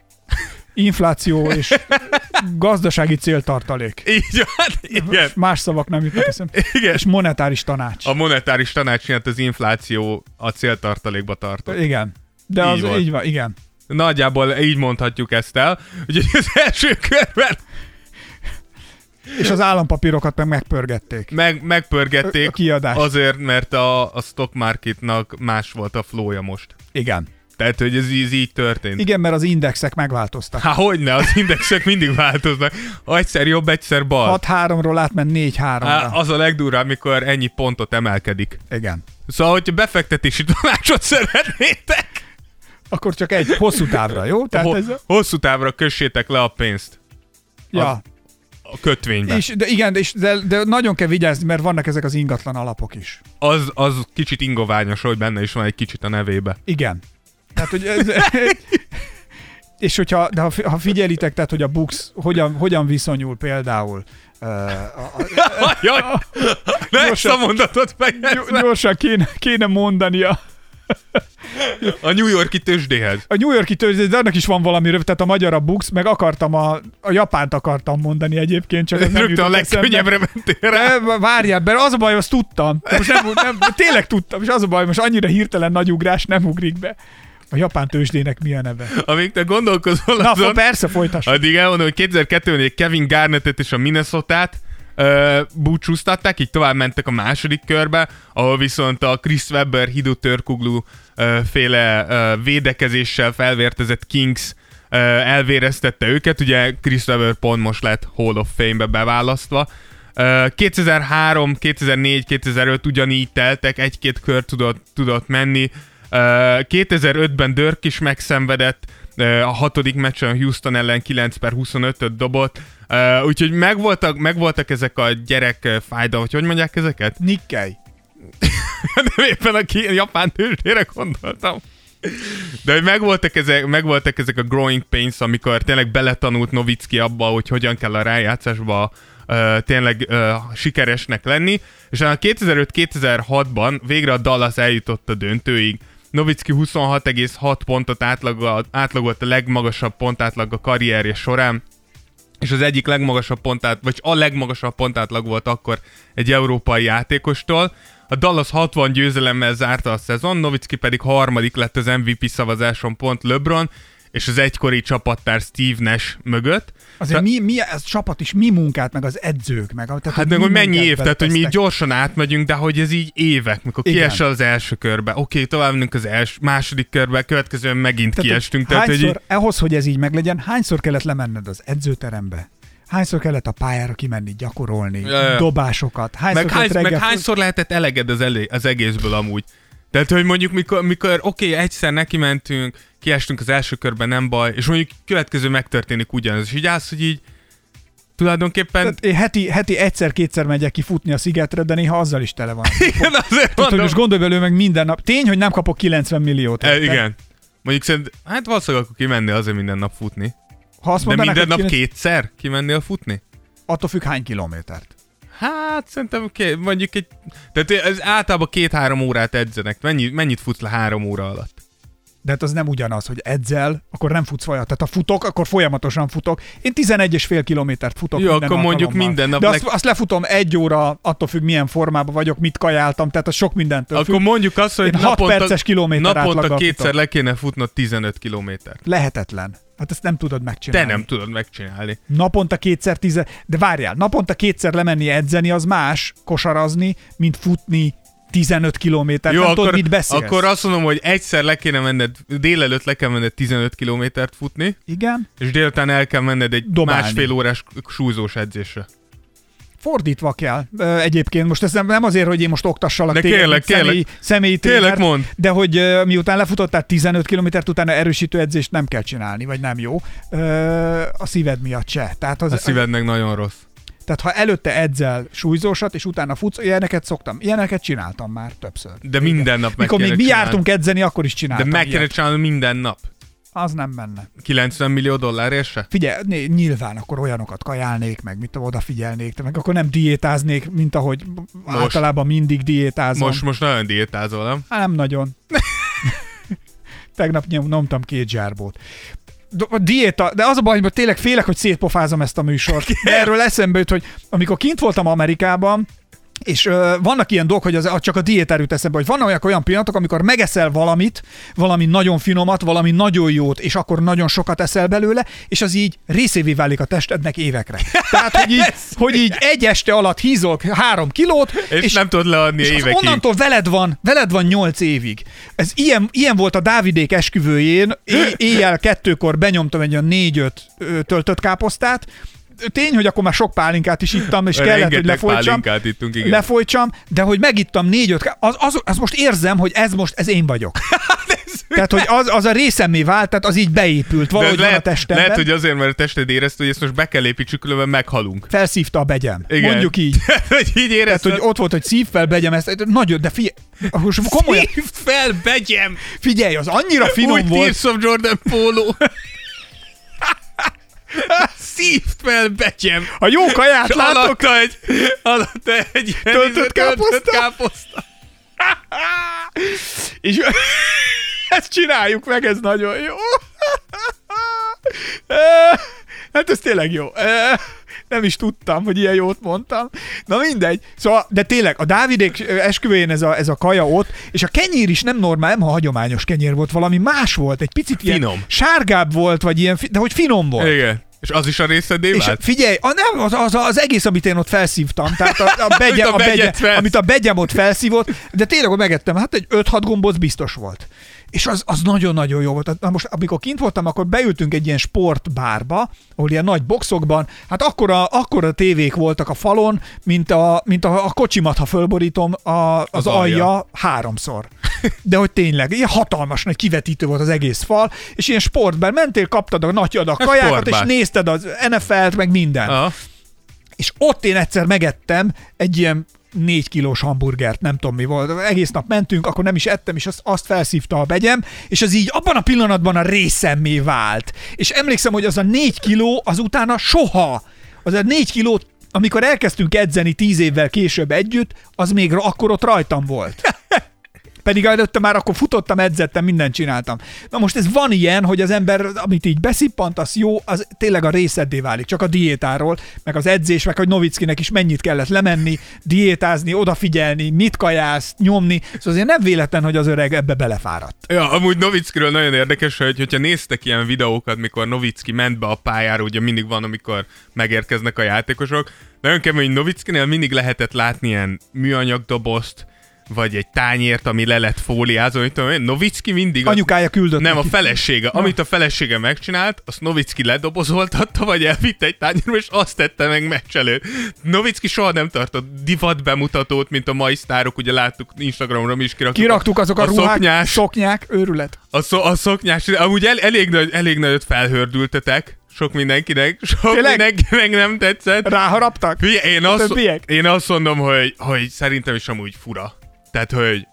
Infláció és (laughs) gazdasági céltartalék. Így van, igen. Más szavak nem jutnak eszembe. Igen. És monetáris tanács. A monetáris tanács miatt az infláció a céltartalékba tartott. Igen. De így az volt. így van, igen. Nagyjából így mondhatjuk ezt el. Úgyhogy az első körben és az állampapírokat meg megpörgették. Meg, megpörgették a kiadás. azért, mert a, a stock marketnak más volt a flója most. Igen. Tehát, hogy ez, ez így történt. Igen, mert az indexek megváltoztak. Há, hogyne, az indexek mindig változnak. Egyszer jobb, egyszer bal. 6-3-ról átment 4-3-ra. Az a legdurvább, amikor ennyi pontot emelkedik. Igen. Szóval, hogyha befektetési tanácsot szeretnétek, akkor csak egy hosszú távra, jó? Tehát Ho- ez a... Hosszú távra kössétek le a pénzt. Ja. a kötvénybe. És, de igen, és, de, de nagyon kell vigyázni, mert vannak ezek az ingatlan alapok is. Az, az kicsit ingoványos, hogy benne is van egy kicsit a nevébe. Igen. Tehát, hogy ez, (laughs) és hogyha, de ha, ha figyelitek, tehát, hogy a Bux hogyan, hogyan viszonyul például (laughs) Jaj, ne ezt a mondatot fejezve. Gyorsan kéne, kéne mondania. A New Yorki tőzsdéhez. A New Yorki tőzsdéhez, de annak is van valami rövid, tehát a magyar a Bux, meg akartam a, a Japánt akartam mondani egyébként, csak ez Rögtön a legkönnyebbre mentél rá. Várjál, mert az a baj, azt tudtam. Most nem, nem, tényleg tudtam, és az a baj, most annyira hirtelen nagy ugrás nem ugrik be. A japán tőzsdének mi a neve? Amíg te gondolkozol Na, azon, persze, folytass. Addig elmondom, hogy 2002-ben Kevin Garnettet és a Minnesota-t uh, búcsúztatták, így tovább mentek a második körbe, ahol viszont a Chris Webber, Hidu Törkuglu féle uh, védekezéssel felvértezett Kings elvéreztette őket, ugye Chris Webber pont most lett Hall of Fame-be beválasztva. Uh, 2003, 2004, 2005 ugyanígy teltek, egy-két kör tudott, tudott menni, 2005-ben Dörk is megszenvedett, a hatodik meccsen Houston ellen 9 per 25-öt dobott, úgyhogy megvoltak, megvoltak ezek a gyerek fájdalmak, hogy mondják ezeket? Nikkei. (laughs) Nem éppen a, a japán tőzsdére gondoltam. De hogy megvoltak ezek, megvoltak ezek a growing pains, amikor tényleg beletanult Novicki abba, hogy hogyan kell a rájátszásba uh, tényleg uh, sikeresnek lenni, és a 2005-2006-ban végre a Dallas eljutott a döntőig. Novicki 26,6 pontot átlagolt, átlagolt a legmagasabb pontátlag a karrierje során, és az egyik legmagasabb pontát, vagy a legmagasabb pontátlag volt akkor egy európai játékostól. A Dallas 60 győzelemmel zárta a szezon, Novicki pedig harmadik lett az MVP szavazáson pont LeBron, és az egykori csapattár Steve Nash mögött. Azért Te... mi, mi ez csapat is, mi munkát, meg az edzők, meg tehát, Hát meg, hogy mennyi év, tehát hogy mi gyorsan átmegyünk, de hogy ez így évek, mikor Igen. kiesel az első körbe. Oké, okay, tovább megyünk az első, második körbe, következően megint tehát, kiestünk. Tehát, hányszor, hogy így... ahhoz, hogy ez így meglegyen, hányszor kellett lemenned az edzőterembe? Hányszor kellett a pályára kimenni, gyakorolni, ja, ja. dobásokat? Hányszor meg, hány, meg hányszor lehetett eleged az, elé, az egészből amúgy? Tehát, hogy mondjuk mikor, mikor oké, okay, egyszer neki mentünk, kiestünk az első körben, nem baj, és mondjuk következő megtörténik ugyanaz, és így állsz, hogy így tulajdonképpen... Tehát én heti, heti egyszer-kétszer megyek ki futni a szigetre, de néha azzal is tele van. (laughs) igen, azért Tehát, hogy most gondolj belőle meg minden nap. Tény, hogy nem kapok 90 milliót. E, igen. Mondjuk szerint, hát valószínűleg akkor kimenni azért minden nap futni. Ha azt de minden nap 9... kétszer kimennél futni? Attól függ hány kilométert. Hát szerintem ké, mondjuk egy... Tehát ez általában két-három órát edzenek. Mennyi, mennyit futsz le három óra alatt? de hát az nem ugyanaz, hogy edzel, akkor nem futsz folyamatosan. Tehát ha futok, akkor folyamatosan futok. Én 11,5 kilométert futok Jó, minden akkor mondjuk minden nap. De azt, azt lefutom egy óra, attól függ milyen formában vagyok, mit kajáltam, tehát az sok mindentől Akkor függ. mondjuk azt, hogy Én naponta, 6 perces kilométer naponta kétszer futok. le kéne futnod 15 kilométert. Lehetetlen. Hát ezt nem tudod megcsinálni. Te nem tudod megcsinálni. Naponta kétszer tize... De várjál, naponta kétszer lemenni edzeni az más kosarazni, mint futni 15 kilométer, Jó, nem akkor, tudod, mit beszélsz. Akkor azt mondom, hogy egyszer le kéne menned, délelőtt le kell menned 15 kilométert futni. Igen. És délután el kell menned egy Dobálni. másfél órás súlyzós edzésre. Fordítva kell. Egyébként most ez nem azért, hogy én most oktassalak de téged, kérlek, kérlek, személy, személyi kérlek, mond. de hogy miután lefutottál 15 kilométert, utána erősítő edzést nem kell csinálni, vagy nem jó. A szíved miatt se. Tehát az, a szívednek nagyon rossz. Tehát ha előtte edzel súlyzósat, és utána futsz, ilyeneket szoktam. Ilyeneket csináltam már többször. De minden nap meg Mikor még mi csinálni. jártunk edzeni, akkor is csináltam. De meg kellene csinálni minden nap. Az nem benne. 90 millió dollárért se? Figyelj, né, nyilván akkor olyanokat kajálnék, meg mit odafigyelnék, meg akkor nem diétáznék, mint ahogy most, általában mindig diétázom. Most, most nagyon diétázol, nem? Hát nem nagyon. (laughs) Tegnap nyomtam két zsárbót a diéta, de az a baj, hogy tényleg félek, hogy szétpofázom ezt a műsort. (laughs) De erről eszembe jut, hogy amikor kint voltam Amerikában, és ö, vannak ilyen dolgok, hogy az, csak a diét erőt eszembe, hogy vannak olyan, olyan pillanatok, amikor megeszel valamit, valami nagyon finomat, valami nagyon jót, és akkor nagyon sokat eszel belőle, és az így részévé válik a testednek évekre. Tehát, hogy így, (laughs) hogy így egy este alatt hízol három kilót, és, és nem tudod leadni és évekig. onnantól veled van, veled van nyolc évig. Ez ilyen, ilyen volt a Dávidék esküvőjén, éjjel kettőkor benyomtam egy olyan négy-öt töltött káposztát, tény, hogy akkor már sok pálinkát is ittam, és kellett, hogy lefolytsam. Ittunk, igen. Lefolytsam, de hogy megittam négy-öt, az, az, az, most érzem, hogy ez most, ez én vagyok. (laughs) Tehát, hogy az, az a részemé vált, tehát az így beépült valahogy lehet, van a testemben. Lehet, hogy azért, mert a tested érezte, hogy ezt most be kell építsük, különben meghalunk. Felszívta a begyem. Igen. Mondjuk így. (laughs) hogy így érezted. Tehát, hogy ott volt, hogy szív fel, begyem ezt. Nagyon, de figyelj, most komolyan, Szívd fel, begyem! figyelj, az annyira finom Új volt. Tears of Jordan póló. (laughs) Szívd fel, betyem! A jó kaját látok, alatta egy, alatta egy Töltött káposzta? káposzta. (laughs) és (laughs) ezt csináljuk meg, ez nagyon jó. (laughs) hát ez tényleg jó. Nem is tudtam, hogy ilyen jót mondtam. Na mindegy. Szóval, de tényleg, a Dávidék esküvőjén ez a, ez a kaja ott, és a kenyér is nem normál, nem a hagyományos kenyér volt, valami más volt, egy picit ilyen Finom. sárgább volt, vagy ilyen, de hogy finom volt. Igen. És az is a részedé És vált? figyelj, a, nem, az, az, az, egész, amit én ott felszívtam, tehát a, a (laughs) begye, a begye, felsz- amit a begyem ott felszívott, de tényleg, hogy megettem, hát egy 5-6 gombóc biztos volt. És az, az nagyon-nagyon jó volt. Na most, amikor kint voltam, akkor beültünk egy ilyen sportbárba, ahol ilyen nagy boxokban, hát akkora, akkora tévék voltak a falon, mint a, mint a, a kocsimat, ha fölborítom, a, az, Az alja. alja. háromszor. De hogy tényleg, ilyen hatalmas nagy kivetítő volt az egész fal, és ilyen sportban mentél, kaptad a nagy adag A kajákat, és sportbár. nézted az NFL-t, meg minden. Aha. És ott én egyszer megettem egy ilyen négy kilós hamburgert, nem tudom mi volt. Egész nap mentünk, akkor nem is ettem, és azt, azt felszívta a begyem, és az így abban a pillanatban a részemmé vált. És emlékszem, hogy az a négy kiló az utána soha, az a négy kiló, amikor elkezdtünk edzeni tíz évvel később együtt, az még akkor ott rajtam volt. Pedig előtte már akkor futottam, edzettem, mindent csináltam. Na most ez van ilyen, hogy az ember, amit így beszippant, az jó, az tényleg a részeddé válik. Csak a diétáról, meg az edzés, meg hogy Novickinek is mennyit kellett lemenni, diétázni, odafigyelni, mit kajász, nyomni. Szóval azért nem véletlen, hogy az öreg ebbe belefáradt. Ja, amúgy Novickiről nagyon érdekes, hogy hogyha néztek ilyen videókat, mikor Novicki ment be a pályára, ugye mindig van, amikor megérkeznek a játékosok, nagyon kemény, Novickinél mindig lehetett látni ilyen műanyag dobozt, vagy egy tányért, ami le lett fóliázva, hogy tudom én, Novicki mindig... a- Anyukája küldött Nem, a neki. felesége. Amit a felesége megcsinált, azt Novicki ledobozoltatta, vagy elvitte egy tányérba, és azt tette meg meccs előtt. Novicki soha nem tartott divat bemutatót, mint a mai sztárok, ugye láttuk Instagramra is kiraktuk. Kiraktuk azok a, a ruhák, szoknyás, szoknyák, őrület. a, szo- a szoknyás, amúgy el, elég, nagy, elég nagyot felhördültetek, sok mindenkinek, sok Tényleg? mindenkinek nem tetszett. Ráharaptak? Figyelj, én azt, én azt mondom, hogy, hogy szerintem is amúgy fura. Tehát, hogy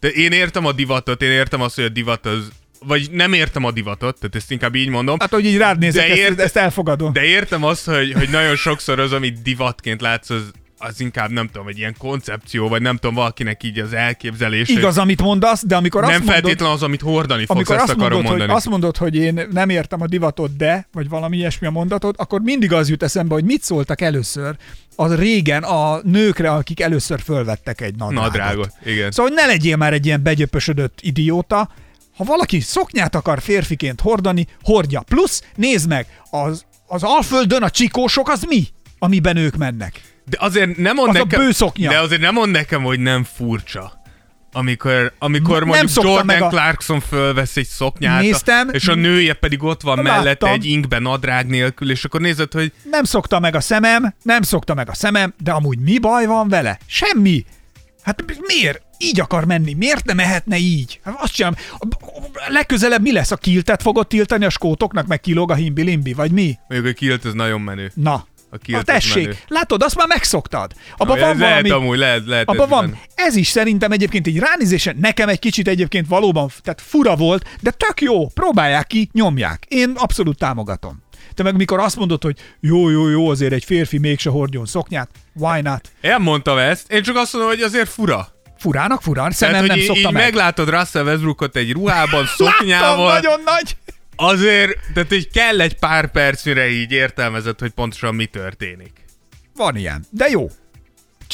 de én értem a divatot, én értem azt, hogy a divat az vagy nem értem a divatot, tehát ezt inkább így mondom, Hát, hogy így rád nézek, De ezt, ért- ezt elfogadom. de értem azt, hogy, hogy nagyon sokszor az, amit divatként látsz, az, az inkább nem tudom, egy ilyen koncepció, vagy nem tudom, valakinek így az elképzelés. Igaz, amit mondasz, de amikor nem azt mondod, feltétlen az, amit hordani fogsz, amikor ezt azt akarom mondod, hogy, mondani. azt mondod, hogy én nem értem a divatot, de, vagy valami ilyesmi a mondatod, akkor mindig az jut eszembe, hogy mit szóltak először az régen a nőkre, akik először fölvettek egy nadrágot. Nadrágot, igen. Szóval, hogy ne legyél már egy ilyen begyöpösödött idióta, ha valaki szoknyát akar férfiként hordani, hordja. Plusz, nézd meg, az, az Alföldön a csikósok az mi? Amiben ők mennek. De azért nem mond Az a nekem, bőszoknya. De azért nem mond nekem, hogy nem furcsa. Amikor, amikor Nem mondjuk Jordan a- Clarkson fölvesz egy szoknyát, Néztem. és a nője pedig ott van Láttam. mellette egy inkben nadrág nélkül, és akkor nézed, hogy Nem szokta meg a szemem, nem szokta meg a szemem, de amúgy mi baj van vele? Semmi. Hát miért? Így akar menni. Miért nem mehetne így? Hát azt sem. Legközelebb mi lesz? A kiltet fogod tiltani a skótoknak, meg kilóg a himbi-limbi, vagy mi? mondjuk a kilt ez nagyon menő. Na. A Na az tessék, menő. látod, azt már megszoktad. Abban Na, van lehet valami... amúgy, lehet, lehet Abban ez van. benne. Ez is szerintem egyébként egy ránézésen nekem egy kicsit egyébként valóban tehát fura volt, de tök jó. Próbálják ki, nyomják. Én abszolút támogatom. Te meg mikor azt mondod, hogy jó, jó, jó, azért egy férfi mégse hordjon szoknyát, why not? Én mondtam ezt, én csak azt mondom, hogy azért fura. Furának, furán, szemem Tehát, nem így, szokta így meg. meglátod Russell Westbrookot egy ruhában, (laughs) Láttam, szoknyával, nagyon nagy. Azért, tehát így kell egy pár perc, mire így értelmezed, hogy pontosan mi történik. Van ilyen, de jó.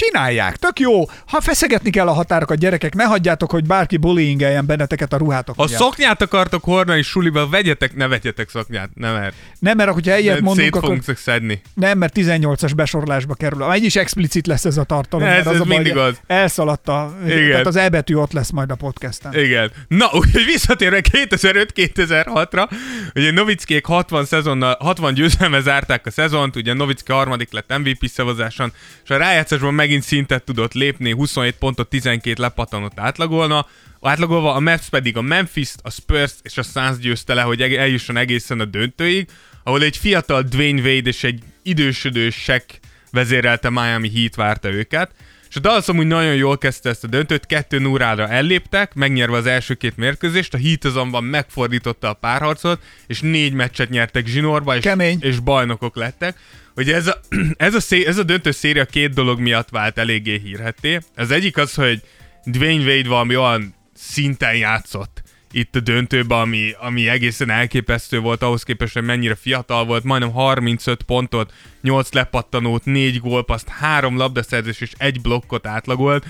Csinálják, tök jó. Ha feszegetni kell a határokat, gyerekek, ne hagyjátok, hogy bárki bullyingeljen benneteket a ruhátok Ha miatt. szoknyát akartok hordani suliba, vegyetek, ne vegyetek szoknyát, nem mert Nem, mert hogyha ilyet mert mondunk, szét akkor fogunk szedni. Nem, mert 18-as besorolásba kerül. Egy is explicit lesz ez a tartalom. Ez- az ez a baj, mindig hogy az. Elszaladt a... Igen. Tehát az E betű ott lesz majd a podcasten. Igen. Na, úgyhogy visszatérve 2005-2006-ra, ugye Novickék 60, szezonnal, 60 győzelme zárták a szezont, ugye Novicki harmadik lett MVP szavazáson, és a rájátszásban megint megint szintet tudott lépni, 27 pontot 12 lepattanott átlagolna, átlagolva, a Mavs pedig a Memphis, a Spurs és a Suns győzte le, hogy eljusson egészen a döntőig, ahol egy fiatal Dwayne Wade és egy idősödő Shaq vezérelte Miami Heat várta őket. És a Dallas amúgy nagyon jól kezdte ezt a döntőt, 2 0 elléptek, megnyerve az első két mérkőzést, a Heat azonban megfordította a párharcot, és négy meccset nyertek zsinórba, és, Kemény. és bajnokok lettek. Hogy ez a, (clears throat) ez, a szé, ez a döntő széria két dolog miatt vált eléggé hírhetté. Az egyik az, hogy Dwayne Wade valami olyan szinten játszott itt a döntőben, ami, ami egészen elképesztő volt ahhoz képest, hogy mennyire fiatal volt, majdnem 35 pontot, 8 lepattanót, 4 gólpaszt, 3 labdaszerzés és egy blokkot átlagolt.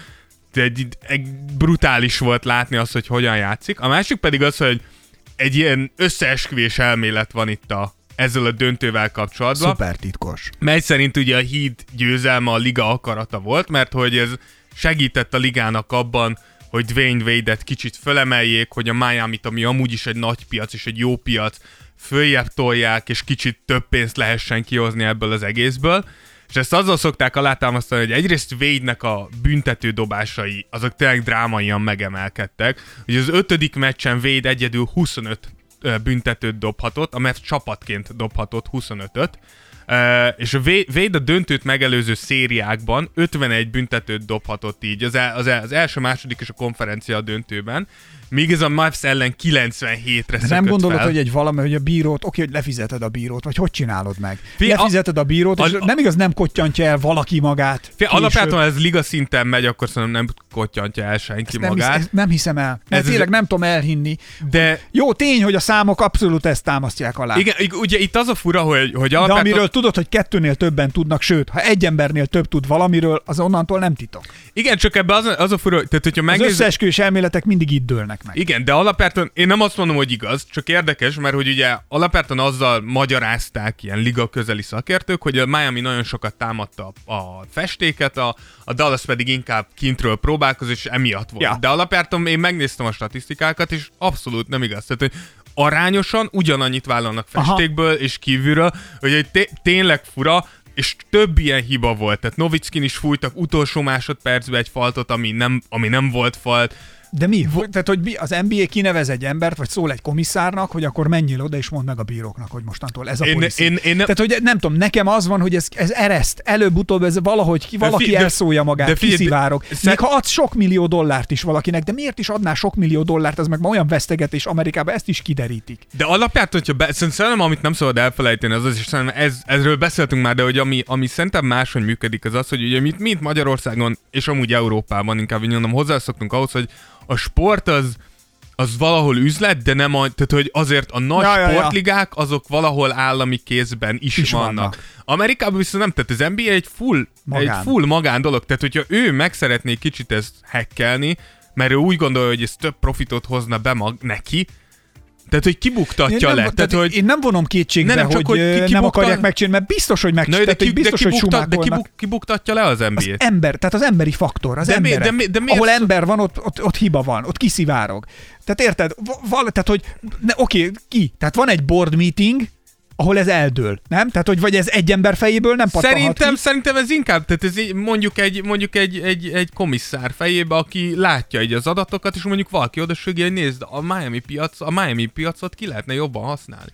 Egy, egy brutális volt látni azt, hogy hogyan játszik. A másik pedig az, hogy egy ilyen összeesküvés elmélet van itt a, ezzel a döntővel kapcsolatban. Szuper titkos. Mely szerint ugye a híd győzelme a liga akarata volt, mert hogy ez segített a ligának abban, hogy Dwayne Wade-et kicsit fölemeljék, hogy a miami ami amúgy is egy nagy piac és egy jó piac, följebb tolják, és kicsit több pénzt lehessen kihozni ebből az egészből. És ezt azzal szokták alátámasztani, hogy egyrészt Wade-nek a büntető dobásai, azok tényleg drámaian megemelkedtek. Ugye az ötödik meccsen Wade egyedül 25 büntetőt dobhatott, amelyet csapatként dobhatott 25-öt, Uh, és a Wade a döntőt megelőző szériákban 51 büntetőt dobhatott így, az, el, az, el, az első, második és a konferencia a döntőben, míg ez a Mavs ellen 97-re De nem gondolod, fel. hogy egy valami, hogy a bírót, oké, hogy lefizeted a bírót, vagy hogy csinálod meg? Fé, lefizeted a bírót, és a, nem igaz, nem kotyantja el valaki magát. Fé, alapjáton ez liga szinten megy, akkor szerintem nem kotyantja el senki ezt magát. Nem, hisz, nem hiszem el. Mert ez tényleg nem tudom elhinni. De... Jó, tény, hogy a számok abszolút ezt támasztják alá. Igen, ugye itt az a fura, hogy, hogy alapjáton... De amiről tudod, hogy kettőnél többen tudnak, sőt, ha egy embernél több tud valamiről, az onnantól nem titok. Igen, csak ebbe az, az a fura, tehát hogyha megnéz... Az összeesküvés elméletek mindig itt dőlnek meg. Igen, de alapvetően én nem azt mondom, hogy igaz, csak érdekes, mert hogy ugye alapvetően azzal magyarázták ilyen liga közeli szakértők, hogy a Miami nagyon sokat támadta a festéket, a, a Dallas pedig inkább kintről próbálkozott, és emiatt volt. Ja. De alapvetően én megnéztem a statisztikákat, és abszolút nem igaz. Tehát, hogy arányosan ugyanannyit vállalnak festékből Aha. és kívülről, hogy té- tényleg fura, és több ilyen hiba volt. Tehát Novickin is fújtak utolsó másodpercben egy faltot, ami nem, ami nem volt falt. De mi? Tehát, hogy mi, az NBA kinevez egy embert, vagy szól egy komisszárnak, hogy akkor menjél oda, és mondd meg a bíróknak, hogy mostantól ez a én, én, én nem... Tehát, hogy nem tudom, nekem az van, hogy ez, ez ereszt, előbb-utóbb ez valahogy valaki de fi, elszólja magát, de, kiszivárog. De, Még ha ad sok millió dollárt is valakinek, de miért is adná sok millió dollárt, ez meg ma olyan vesztegetés Amerikában, ezt is kiderítik. De alapját, hogyha be, szerintem amit nem szabad elfelejteni, az az, és szerintem ez, ezről beszéltünk már, de hogy ami, ami szerintem máshogy működik, az az, hogy ugye mint, mint Magyarországon, és amúgy Európában inkább mondom, hozzászoktunk ahhoz, hogy a sport az, az valahol üzlet, de nem a, tehát hogy azért a nagy ja, sportligák azok valahol állami kézben is, is vannak. vannak. Amerikában viszont nem, tehát az NBA egy full, magán. egy full magán dolog, tehát hogyha ő meg szeretné kicsit ezt hackelni, mert ő úgy gondolja, hogy ez több profitot hozna be mag neki, tehát, hogy kibuktatja nem, le. Tehát, tehát, hogy... Én nem vonom kétségbe, nem, hogy, hogy ki, kibukta... nem akarják megcsinálni, mert biztos, hogy megcsinálják. De, ki, biztos, de, kibukta, hogy de kibuk, kibuktatja le az NBA-t. Az ember, tehát az emberi faktor, az de emberek. Mi, de, de, de Ahol ember van, ott, ott, ott, hiba van, ott kiszivárog. Tehát érted? Val, tehát, hogy oké, ki? Tehát van egy board meeting, ahol ez eldől, nem? Tehát, hogy vagy ez egy ember fejéből nem pattanhat Szerintem, ki? szerintem ez inkább, tehát ez mondjuk egy, mondjuk egy, egy, egy komisszár fejébe, aki látja egy az adatokat, és mondjuk valaki oda hogy nézd, a Miami piac, a Miami piacot ki lehetne jobban használni.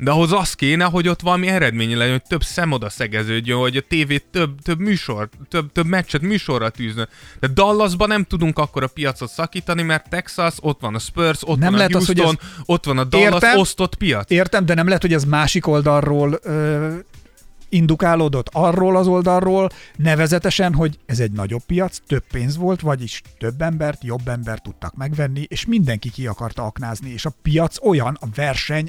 De ahhoz az kéne, hogy ott valami eredmény legyen, hogy több szem oda szegeződjön, hogy a tévé több, több műsor, több, több meccset műsorra tűzne. De Dallasban nem tudunk akkor a piacot szakítani, mert Texas, ott van a Spurs, ott nem van lehet a Houston, az, hogy ez... ott van a Dallas értem, osztott piac. Értem, de nem lehet, hogy ez másik oldalról ö, indukálódott arról az oldalról, nevezetesen, hogy ez egy nagyobb piac, több pénz volt, vagyis több embert, jobb embert tudtak megvenni, és mindenki ki akarta aknázni, és a piac olyan, a verseny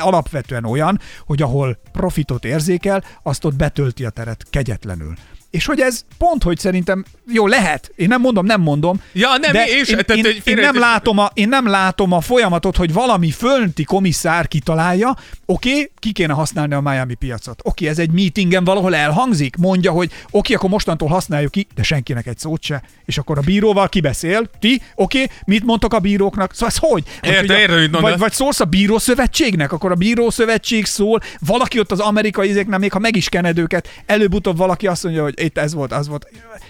alapvetően olyan, hogy ahol profitot érzékel, azt ott betölti a teret kegyetlenül. És hogy ez pont, hogy szerintem jó lehet, én nem mondom, nem mondom, ja, nem, de és, én, tehát, én, én, nem látom a, én nem látom a folyamatot, hogy valami fönti komisszár kitalálja, oké, okay, ki kéne használni a Miami piacot. Oké, okay, ez egy meetingen valahol elhangzik, mondja, hogy oké, okay, akkor mostantól használjuk ki, de senkinek egy szót se. És akkor a bíróval kibeszél, ti, oké, okay, mit mondtok a bíróknak? Szóval ez hogy? Érte, érte, vagy, vagy szólsz a bírószövetségnek, akkor a bírószövetség szól, valaki ott az amerikai izéknek, még ha meg is kened őket, előbb-utóbb valaki azt mondja, hogy hogy itt ez volt, az volt.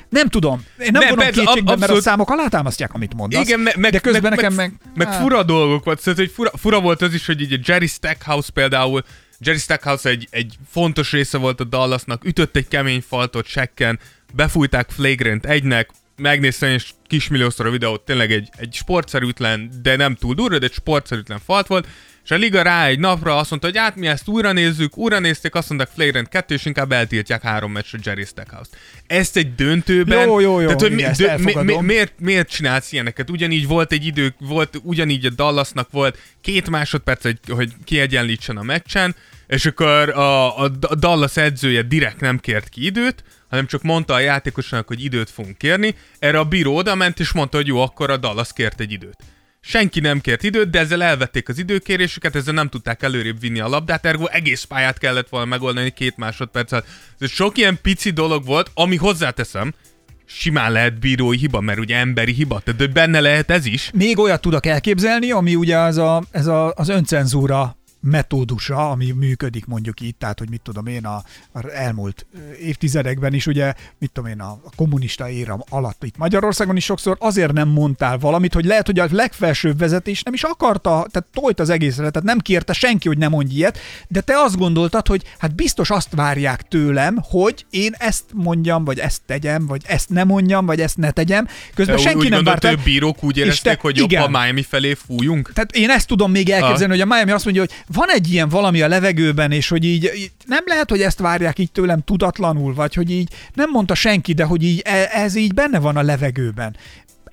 Nem tudom. Én nem, nem vonom kétségbe, abszolút... mert a számok alátámasztják, amit mondasz. Igen, me- meg, de közben meg, nekem meg, meg... meg, meg fura dolgok volt. Szóval, hogy fura, fura, volt az is, hogy így a Jerry Stackhouse például Jerry Stackhouse egy, egy fontos része volt a Dallasnak, ütött egy kemény faltot sekken, befújták Flagrant egynek, megnéztem és kismilliószor a videót, tényleg egy, egy sportszerűtlen, de nem túl durva, de egy sportszerűtlen falt volt, és a liga rá egy napra azt mondta, hogy hát mi ezt újra nézzük, újra nézték, azt mondták Flagrant 2, és inkább eltiltják három meccsre Jerry Stackhouse-t. Ezt egy döntőben... Jó, jó, jó, tehát, hogy mi, dö, mi, mi, miért, miért csinálsz ilyeneket? Ugyanígy volt egy idő, volt, ugyanígy a Dallasnak volt két másodperc, hogy, hogy kiegyenlítsen a meccsen, és akkor a, a Dallas edzője direkt nem kért ki időt, hanem csak mondta a játékosnak, hogy időt fogunk kérni. Erre a bíró oda ment, és mondta, hogy jó, akkor a Dallas kért egy időt. Senki nem kért időt, de ezzel elvették az időkérésüket, ezzel nem tudták előrébb vinni a labdát, ergo egész pályát kellett volna megoldani két másodpercet. Ez sok ilyen pici dolog volt, ami hozzáteszem, simán lehet bírói hiba, mert ugye emberi hiba, tehát benne lehet ez is. Még olyat tudok elképzelni, ami ugye az, a, ez a, az öncenzúra metódusa, ami működik mondjuk itt, tehát hogy mit tudom én a, a elmúlt évtizedekben is, ugye, mit tudom én, a, a kommunista éra alatt itt Magyarországon is sokszor azért nem mondtál valamit, hogy lehet, hogy a legfelsőbb vezetés nem is akarta, tehát tolt az egészre, tehát nem kérte senki, hogy nem mondj ilyet, de te azt gondoltad, hogy hát biztos azt várják tőlem, hogy én ezt mondjam, vagy ezt tegyem, vagy ezt nem mondjam, vagy ezt ne tegyem. Közben senki úgy nem várta. Hogy bírók úgy érezték, hogy jobb a Miami felé fújunk? Tehát én ezt tudom még elképzelni, ah. hogy a Miami azt mondja, hogy van egy ilyen valami a levegőben, és hogy így, így nem lehet, hogy ezt várják így tőlem tudatlanul, vagy hogy így nem mondta senki, de hogy így e, ez így benne van a levegőben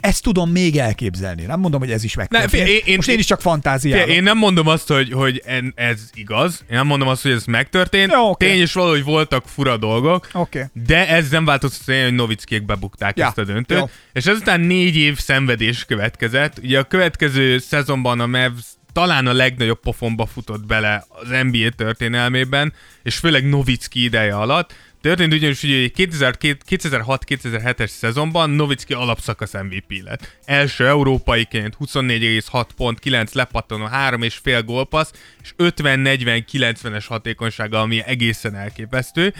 ezt tudom még elképzelni. Nem mondom, hogy ez is megtörtént. Én, én, Most én is csak fantáziálom. Én nem mondom azt, hogy, hogy en, ez igaz. Én nem mondom azt, hogy ez megtörtént. Ja, okay. Tény is valahogy voltak fura dolgok. Okay. De ez nem változtat hogy Novickék bebukták ja. ezt a döntőt. Jó. És ezután négy év szenvedés következett. Ugye a következő szezonban a Mavs talán a legnagyobb pofonba futott bele az NBA történelmében, és főleg Novicki ideje alatt. Történt ugyanis, hogy 2006-2007-es szezonban Novicki alapszakasz MVP lett. Első európaiként 24,6 pont, 9 lepattanó, 3,5 gólpassz, és 50-40-90-es hatékonysága, ami egészen elképesztő.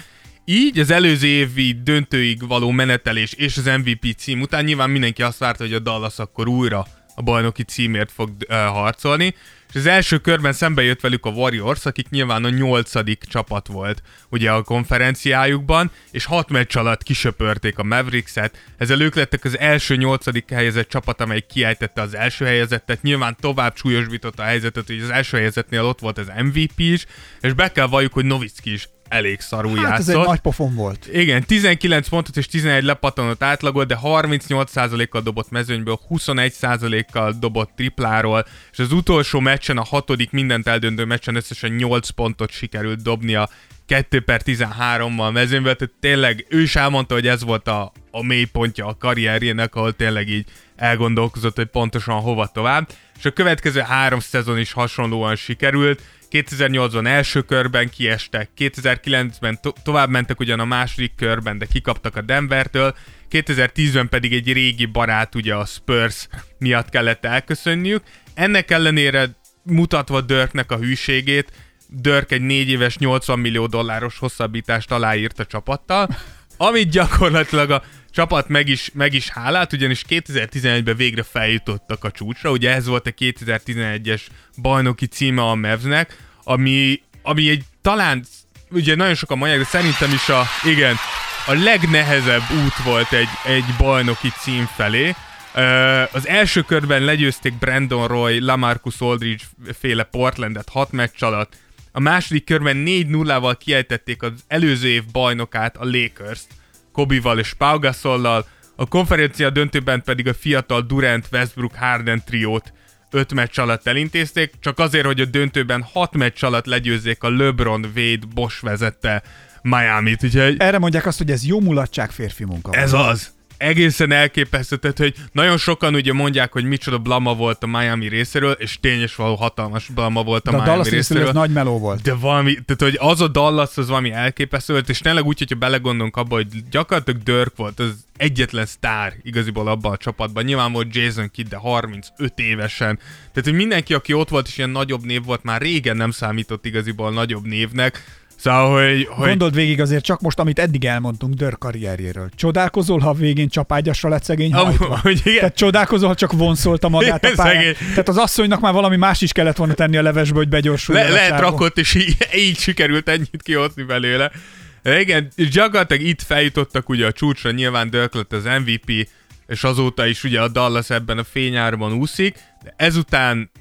Így az előző évi döntőig való menetelés és az MVP cím után nyilván mindenki azt várta, hogy a Dallas akkor újra a bajnoki címért fog uh, harcolni, és az első körben szembe jött velük a Warriors, akik nyilván a nyolcadik csapat volt ugye a konferenciájukban, és hat meccs alatt kisöpörték a Mavericks-et, ezzel ők lettek az első nyolcadik helyezett csapat, amely kiejtette az első helyezettet, nyilván tovább súlyosbította a helyzetet, hogy az első helyezetnél ott volt az MVP is, és be kell valljuk, hogy Novicki is elég szarul hát játszott. ez egy nagy pofon volt. Igen, 19 pontot és 11 lepattanott átlagot, de 38%-kal dobott mezőnyből, 21%-kal dobott tripláról, és az utolsó meccsen, a hatodik mindent eldöntő meccsen összesen 8 pontot sikerült dobnia 2 per 13-mal mezőnyből, tehát tényleg ő is elmondta, hogy ez volt a, a mélypontja a karrierjének, ahol tényleg így elgondolkozott, hogy pontosan hova tovább. És a következő három szezon is hasonlóan sikerült, 2008-ban első körben kiestek, 2009-ben to- tovább mentek ugyan a második körben, de kikaptak a Denvertől, 2010-ben pedig egy régi barát, ugye a Spurs miatt kellett elköszönniük. Ennek ellenére mutatva Dörknek a hűségét, Dörk egy négy éves 80 millió dolláros hosszabbítást aláírt a csapattal, amit gyakorlatilag a csapat meg is, meg is hálált, ugyanis 2011-ben végre feljutottak a csúcsra, ugye ez volt a 2011-es bajnoki címe a Mavsnek, ami, ami egy talán, ugye nagyon sokan mondják, de szerintem is a, igen, a legnehezebb út volt egy, egy bajnoki cím felé. Az első körben legyőzték Brandon Roy, Lamarcus Aldridge féle Portlandet 6 meccs alatt, a második körben 4-0-val kiejtették az előző év bajnokát, a Lakers-t, Kobival és Pau Gasollal, a konferencia döntőben pedig a fiatal Durant Westbrook Harden triót 5 meccs alatt elintézték, csak azért, hogy a döntőben 6 meccs alatt legyőzzék a LeBron Wade Bosch vezette Miami-t, úgyhogy... Erre mondják azt, hogy ez jó mulatság férfi munka. Ez az egészen elképesztő, tehát, hogy nagyon sokan ugye mondják, hogy micsoda blama volt a Miami részéről, és tényes való hatalmas blama volt a de Miami a Dallas részéről. nagy meló volt. De valami, tehát hogy az a Dallas az valami elképesztő volt, és tényleg úgy, hogyha belegondolunk abba, hogy gyakorlatilag Dirk volt az egyetlen sztár igaziból abban a csapatban. Nyilván volt Jason Kidd, de 35 évesen. Tehát, hogy mindenki, aki ott volt, és ilyen nagyobb név volt, már régen nem számított igaziból nagyobb névnek Szóval, hogy, hogy... Gondold végig azért csak most, amit eddig elmondtunk Dörr karrierjéről. Csodálkozol, ha a végén csapágyasra lett szegény hajtva? (laughs) Igen. Tehát csodálkozol, ha csak vonszolta magát a Igen, pályán. szegény. Tehát az asszonynak már valami más is kellett volna tenni a levesbe, hogy begyorsuljon Le, a lehet rakott, és így, (laughs) így sikerült ennyit kihozni belőle. De igen, gyakorlatilag itt feljutottak ugye a csúcsra, nyilván Dirk lett az MVP, és azóta is ugye a Dallas ebben a fényárban úszik, de ezután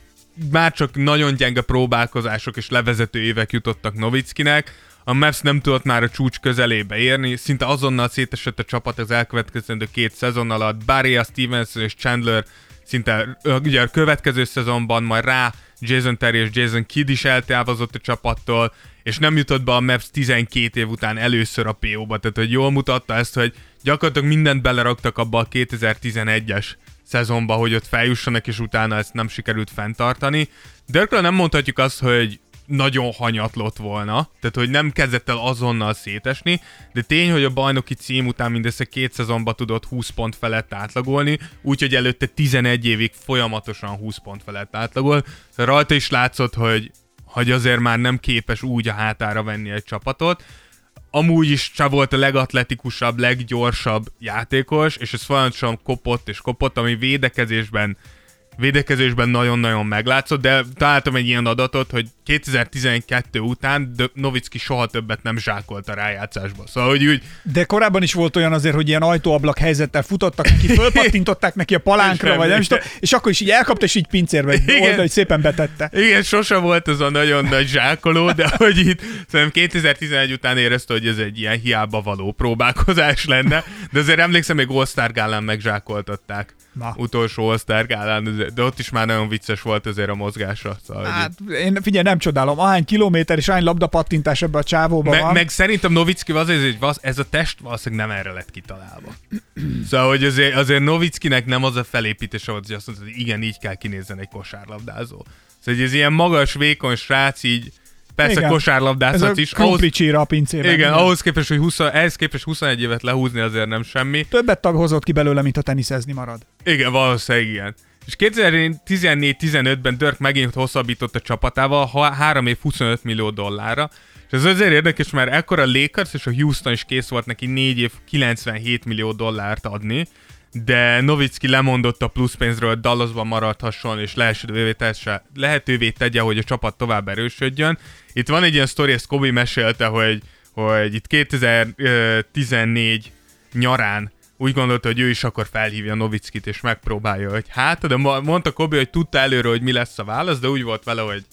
már csak nagyon gyenge próbálkozások és levezető évek jutottak Novickinek, a Mavs nem tudott már a csúcs közelébe érni, szinte azonnal szétesett a csapat az elkövetkezendő két szezon alatt, Barry Stevenson és Chandler szinte ugye a következő szezonban majd rá Jason Terry és Jason Kidd is eltávozott a csapattól, és nem jutott be a Mavs 12 év után először a PO-ba, tehát hogy jól mutatta ezt, hogy gyakorlatilag mindent beleraktak abba a 2011-es szezonba, hogy ott feljussanak, és utána ezt nem sikerült fenntartani. Dirkről nem mondhatjuk azt, hogy nagyon hanyatlott volna, tehát hogy nem kezdett el azonnal szétesni, de tény, hogy a bajnoki cím után mindössze két szezonban tudott 20 pont felett átlagolni, úgyhogy előtte 11 évig folyamatosan 20 pont felett átlagol. Szóval Rajta is látszott, hogy, hogy azért már nem képes úgy a hátára venni egy csapatot, amúgy is csak volt a legatletikusabb, leggyorsabb játékos, és ez folyamatosan kopott és kopott, ami védekezésben védekezésben nagyon-nagyon meglátszott, de találtam egy ilyen adatot, hogy 2012 után de Novicki soha többet nem zsákolt a rájátszásba. Szóval, hogy úgy, De korábban is volt olyan azért, hogy ilyen ajtóablak helyzettel futottak neki, (laughs) fölpattintották neki a palánkra, vagy nem is tudom, és akkor is így elkapta, és így pincérbe Igen. oldalt, hogy szépen betette. igen, sose volt az a nagyon nagy zsákoló, de hogy itt szerintem 2011 után érezte, hogy ez egy ilyen hiába való próbálkozás lenne, de azért emlékszem, még All-Star gálán megzsákoltatták. Na. Utolsó All-Star gálán, de ott is már nagyon vicces volt azért a mozgása. Szóval, Hát én figyelj, nem csodálom, ahány kilométer és ahány labdapattintás ebbe a csávóba Me- van. meg szerintem Novicki azért, hogy ez a test valószínűleg nem erre lett kitalálva. (clears throat) Szóval, hogy azért, azért Novickinek nem az a felépítés volt, hogy azt mondta, hogy igen, így kell kinézzen egy kosárlabdázó. Szóval, hogy ez ilyen magas, vékony srác, így persze Igen. Kosárlabdászat is. Ahhoz, a pincében. igen, ahhoz képest, hogy 20, ehhez képest 21 évet lehúzni azért nem semmi. Többet tag hozott ki belőle, mint a teniszezni marad. Igen, valószínűleg igen. És 2014-15-ben Dirk megint hosszabbított a csapatával ha- 3 év 25 millió dollárra, és ez azért érdekes, mert ekkor a Lakers és a Houston is kész volt neki 4 év 97 millió dollárt adni, de Novicki lemondott a plusz pénzről, hogy Dallasban maradhasson, és lehetővé, tesse, lehetővé tegye, hogy a csapat tovább erősödjön. Itt van egy ilyen sztori, ezt Kobi mesélte, hogy, hogy itt 2014 nyarán úgy gondolta, hogy ő is akkor felhívja Novickit, és megpróbálja, hogy hát, de mondta Kobi, hogy tudta előre, hogy mi lesz a válasz, de úgy volt vele, hogy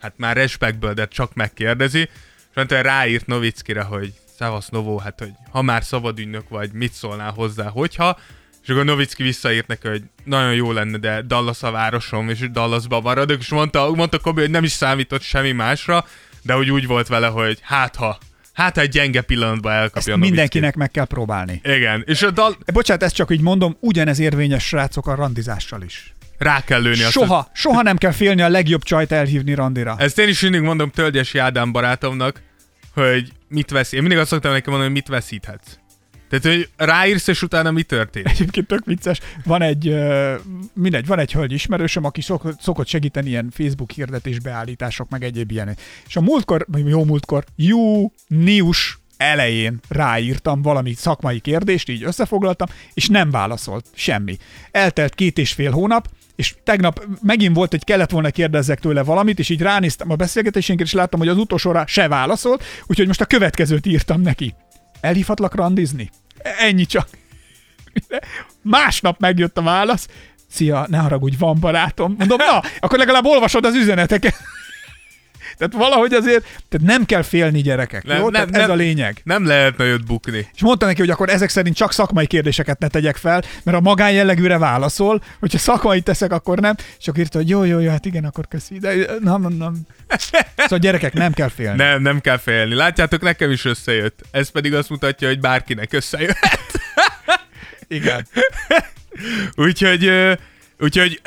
hát már respektből, de csak megkérdezi, és mondta, ráírt Novickire, hogy Szevasz Novó, hát hogy ha már szabad ügynök vagy, mit szólnál hozzá, hogyha, és akkor Novicki visszaírt neki, hogy nagyon jó lenne, de Dallas a városom, és Dallasba maradok, és mondta, mondta Kobi, hogy nem is számított semmi másra, de hogy úgy volt vele, hogy hát ha, hát egy gyenge pillanatban Ezt elkapja Nowitzkit. mindenkinek meg kell próbálni. Igen, és a dal... E, Bocsánat, ezt csak így mondom, ugyanez érvényes srácok a randizással is. rá kell lőni azt. Soha, soha nem kell félni a legjobb csajt elhívni randira. Ezt én is mindig mondom Tölgyesi Ádám barátomnak, hogy mit vesz. Én mindig azt szoktam neki mondani, hogy mit veszíthetsz. Tehát, hogy ráírsz, és utána mi történik. Egyébként tök vicces. Van egy, mindegy, van egy hölgy ismerősöm, aki szok, szokott segíteni ilyen Facebook hirdetés beállítások, meg egyéb ilyenek. És a múltkor, jó múltkor, június elején ráírtam valami szakmai kérdést, így összefoglaltam, és nem válaszolt semmi. Eltelt két és fél hónap, és tegnap megint volt, hogy kellett volna kérdezzek tőle valamit, és így ránéztem a beszélgetésénket, és láttam, hogy az utolsóra se válaszolt, úgyhogy most a következőt írtam neki. Elhívhatlak randizni? Ennyi csak. Másnap megjött a válasz. Szia, ne haragudj, van barátom. Mondom, na, akkor legalább olvasod az üzeneteket. Tehát valahogy azért, tehát nem kell félni gyerekek, Nem, jó? nem, tehát ez nem. a lényeg. Nem lehet nagyot bukni. És mondta neki, hogy akkor ezek szerint csak szakmai kérdéseket ne tegyek fel, mert a magánjellegűre válaszol, hogyha szakmai teszek, akkor nem. És akkor írta, hogy jó, jó, jó, hát igen, akkor köszi. De nem, nem, nem. Szóval gyerekek, nem kell félni. Nem, nem kell félni. Látjátok, nekem is összejött. Ez pedig azt mutatja, hogy bárkinek összejöhet. Igen. (laughs) Úgyhogy Úgyhogy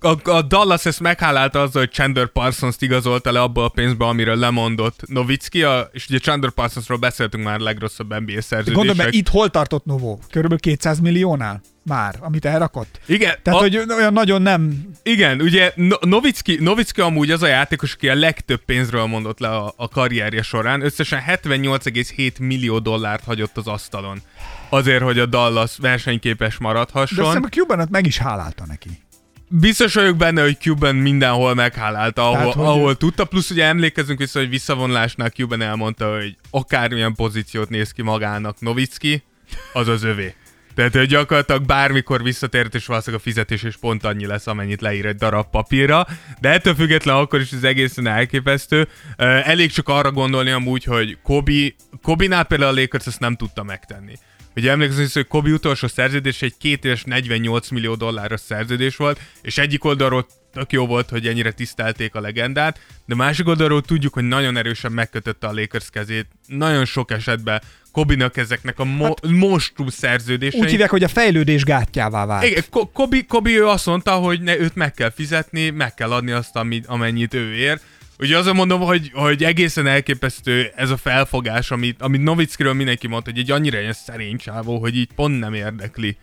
a, a Dallas ezt meghálálta azzal, hogy Chandler Parsons-t igazolta le abba a pénzbe, amiről lemondott Novicki, a, és ugye Chandler Parsonsról beszéltünk már a legrosszabb NBA szerződések. Gondolom, mert itt hol tartott Novo? Körülbelül 200 milliónál? Már, amit elrakott? Igen. Tehát, a... hogy olyan nagyon nem... Igen, ugye no- Novicki, Novicki amúgy az a játékos, aki a legtöbb pénzről mondott le a, a karrierje során. Összesen 78,7 millió dollárt hagyott az asztalon. Azért, hogy a Dallas versenyképes maradhasson. De szerintem a Cubanot meg is hálálta neki. Biztos vagyok benne, hogy Cuban mindenhol meghálálta, ahol, Tehát, ahol hogy... tudta. Plusz ugye emlékezünk vissza, hogy visszavonulásnál Cuban elmondta, hogy akármilyen pozíciót néz ki magának Novicki, az az övé. Tehát hogy gyakorlatilag bármikor visszatért, és valószínűleg a fizetés is pont annyi lesz, amennyit leír egy darab papírra, de ettől függetlenül akkor is az egészen elképesztő. Elég csak arra gondolni amúgy, hogy Kobi, Kobinál például a Lakers ezt nem tudta megtenni. Ugye emlékszem, hogy Kobi utolsó szerződés egy két éves 48 millió dolláros szerződés volt, és egyik oldalról tök jó volt, hogy ennyire tisztelték a legendát, de másik oldalról tudjuk, hogy nagyon erősen megkötötte a Lakers kezét. Nagyon sok esetben Kobinak ezeknek a mo- hát, monstrum szerződései. Úgy hívják, hogy a fejlődés gátjává vált. Igen, Ko- Kobi, Kobi ő azt mondta, hogy ne, őt meg kell fizetni, meg kell adni azt, amit, amennyit ő ér. Ugye azon mondom, hogy, hogy egészen elképesztő ez a felfogás, amit, amit Novickiről mindenki mondta, hogy egy annyira ilyen szerény csávó, hogy így pont nem érdekli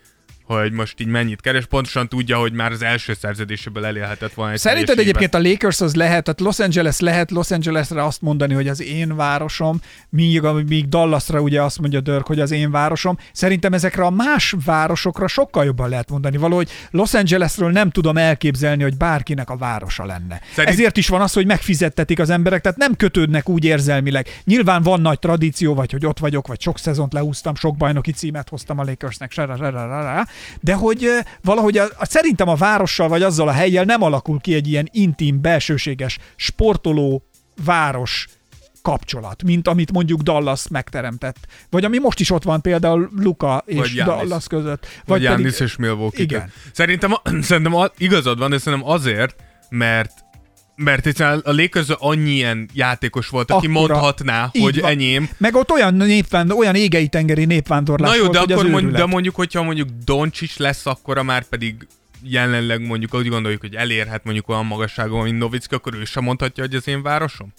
hogy most így mennyit keres, pontosan tudja, hogy már az első szerződéséből elélhetett volna egy Szerinted egyébként a Lakers az lehet, tehát Los Angeles lehet Los Angelesre azt mondani, hogy az én városom, míg, míg Dallasra ugye azt mondja Dörk, hogy az én városom. Szerintem ezekre a más városokra sokkal jobban lehet mondani. Valahogy Los Angelesről nem tudom elképzelni, hogy bárkinek a városa lenne. Szerint... Ezért is van az, hogy megfizettetik az emberek, tehát nem kötődnek úgy érzelmileg. Nyilván van nagy tradíció, vagy hogy ott vagyok, vagy sok szezont leúztam, sok bajnoki címet hoztam a Lakersnek, de hogy valahogy a, a, szerintem a várossal vagy azzal a helyjel nem alakul ki egy ilyen intim, belsőséges, sportoló város kapcsolat, mint amit mondjuk Dallas megteremtett. Vagy ami most is ott van például Luka és vagy Dallas között. Vagy, vagy pedig... és Milwaukee. Igen. Szerintem, (clears throat) szerintem igazad van, de szerintem azért, mert mert egyszerűen a Lakers annyi ilyen játékos volt, aki Akkora, mondhatná, hogy van. enyém. Meg ott olyan, népvánd, olyan égei tengeri népvándorlás Na jó, volt, de, akkor mondjuk, de mondjuk, hogyha mondjuk Doncsics lesz, akkor már pedig jelenleg mondjuk úgy gondoljuk, hogy elérhet mondjuk olyan magasságon, mint Novicki, akkor ő sem mondhatja, hogy az én városom?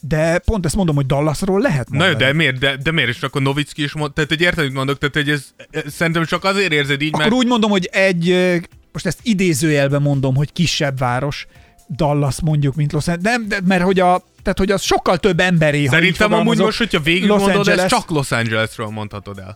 De pont ezt mondom, hogy Dallasról lehet mondani. Na jó, de miért, de, de miért is akkor Novicki is mond, tehát érted, hogy mondok, tehát hogy ez, ez, szerintem csak azért érzed így, Akkor mert... úgy mondom, hogy egy, most ezt idézőjelben mondom, hogy kisebb város, Dallas mondjuk, mint Los Angeles. Nem, de, mert hogy a tehát, hogy az sokkal több emberi. Szerintem amúgy most, hogyha végig Los mondod, Angeles... ezt csak Los Angelesről mondhatod el.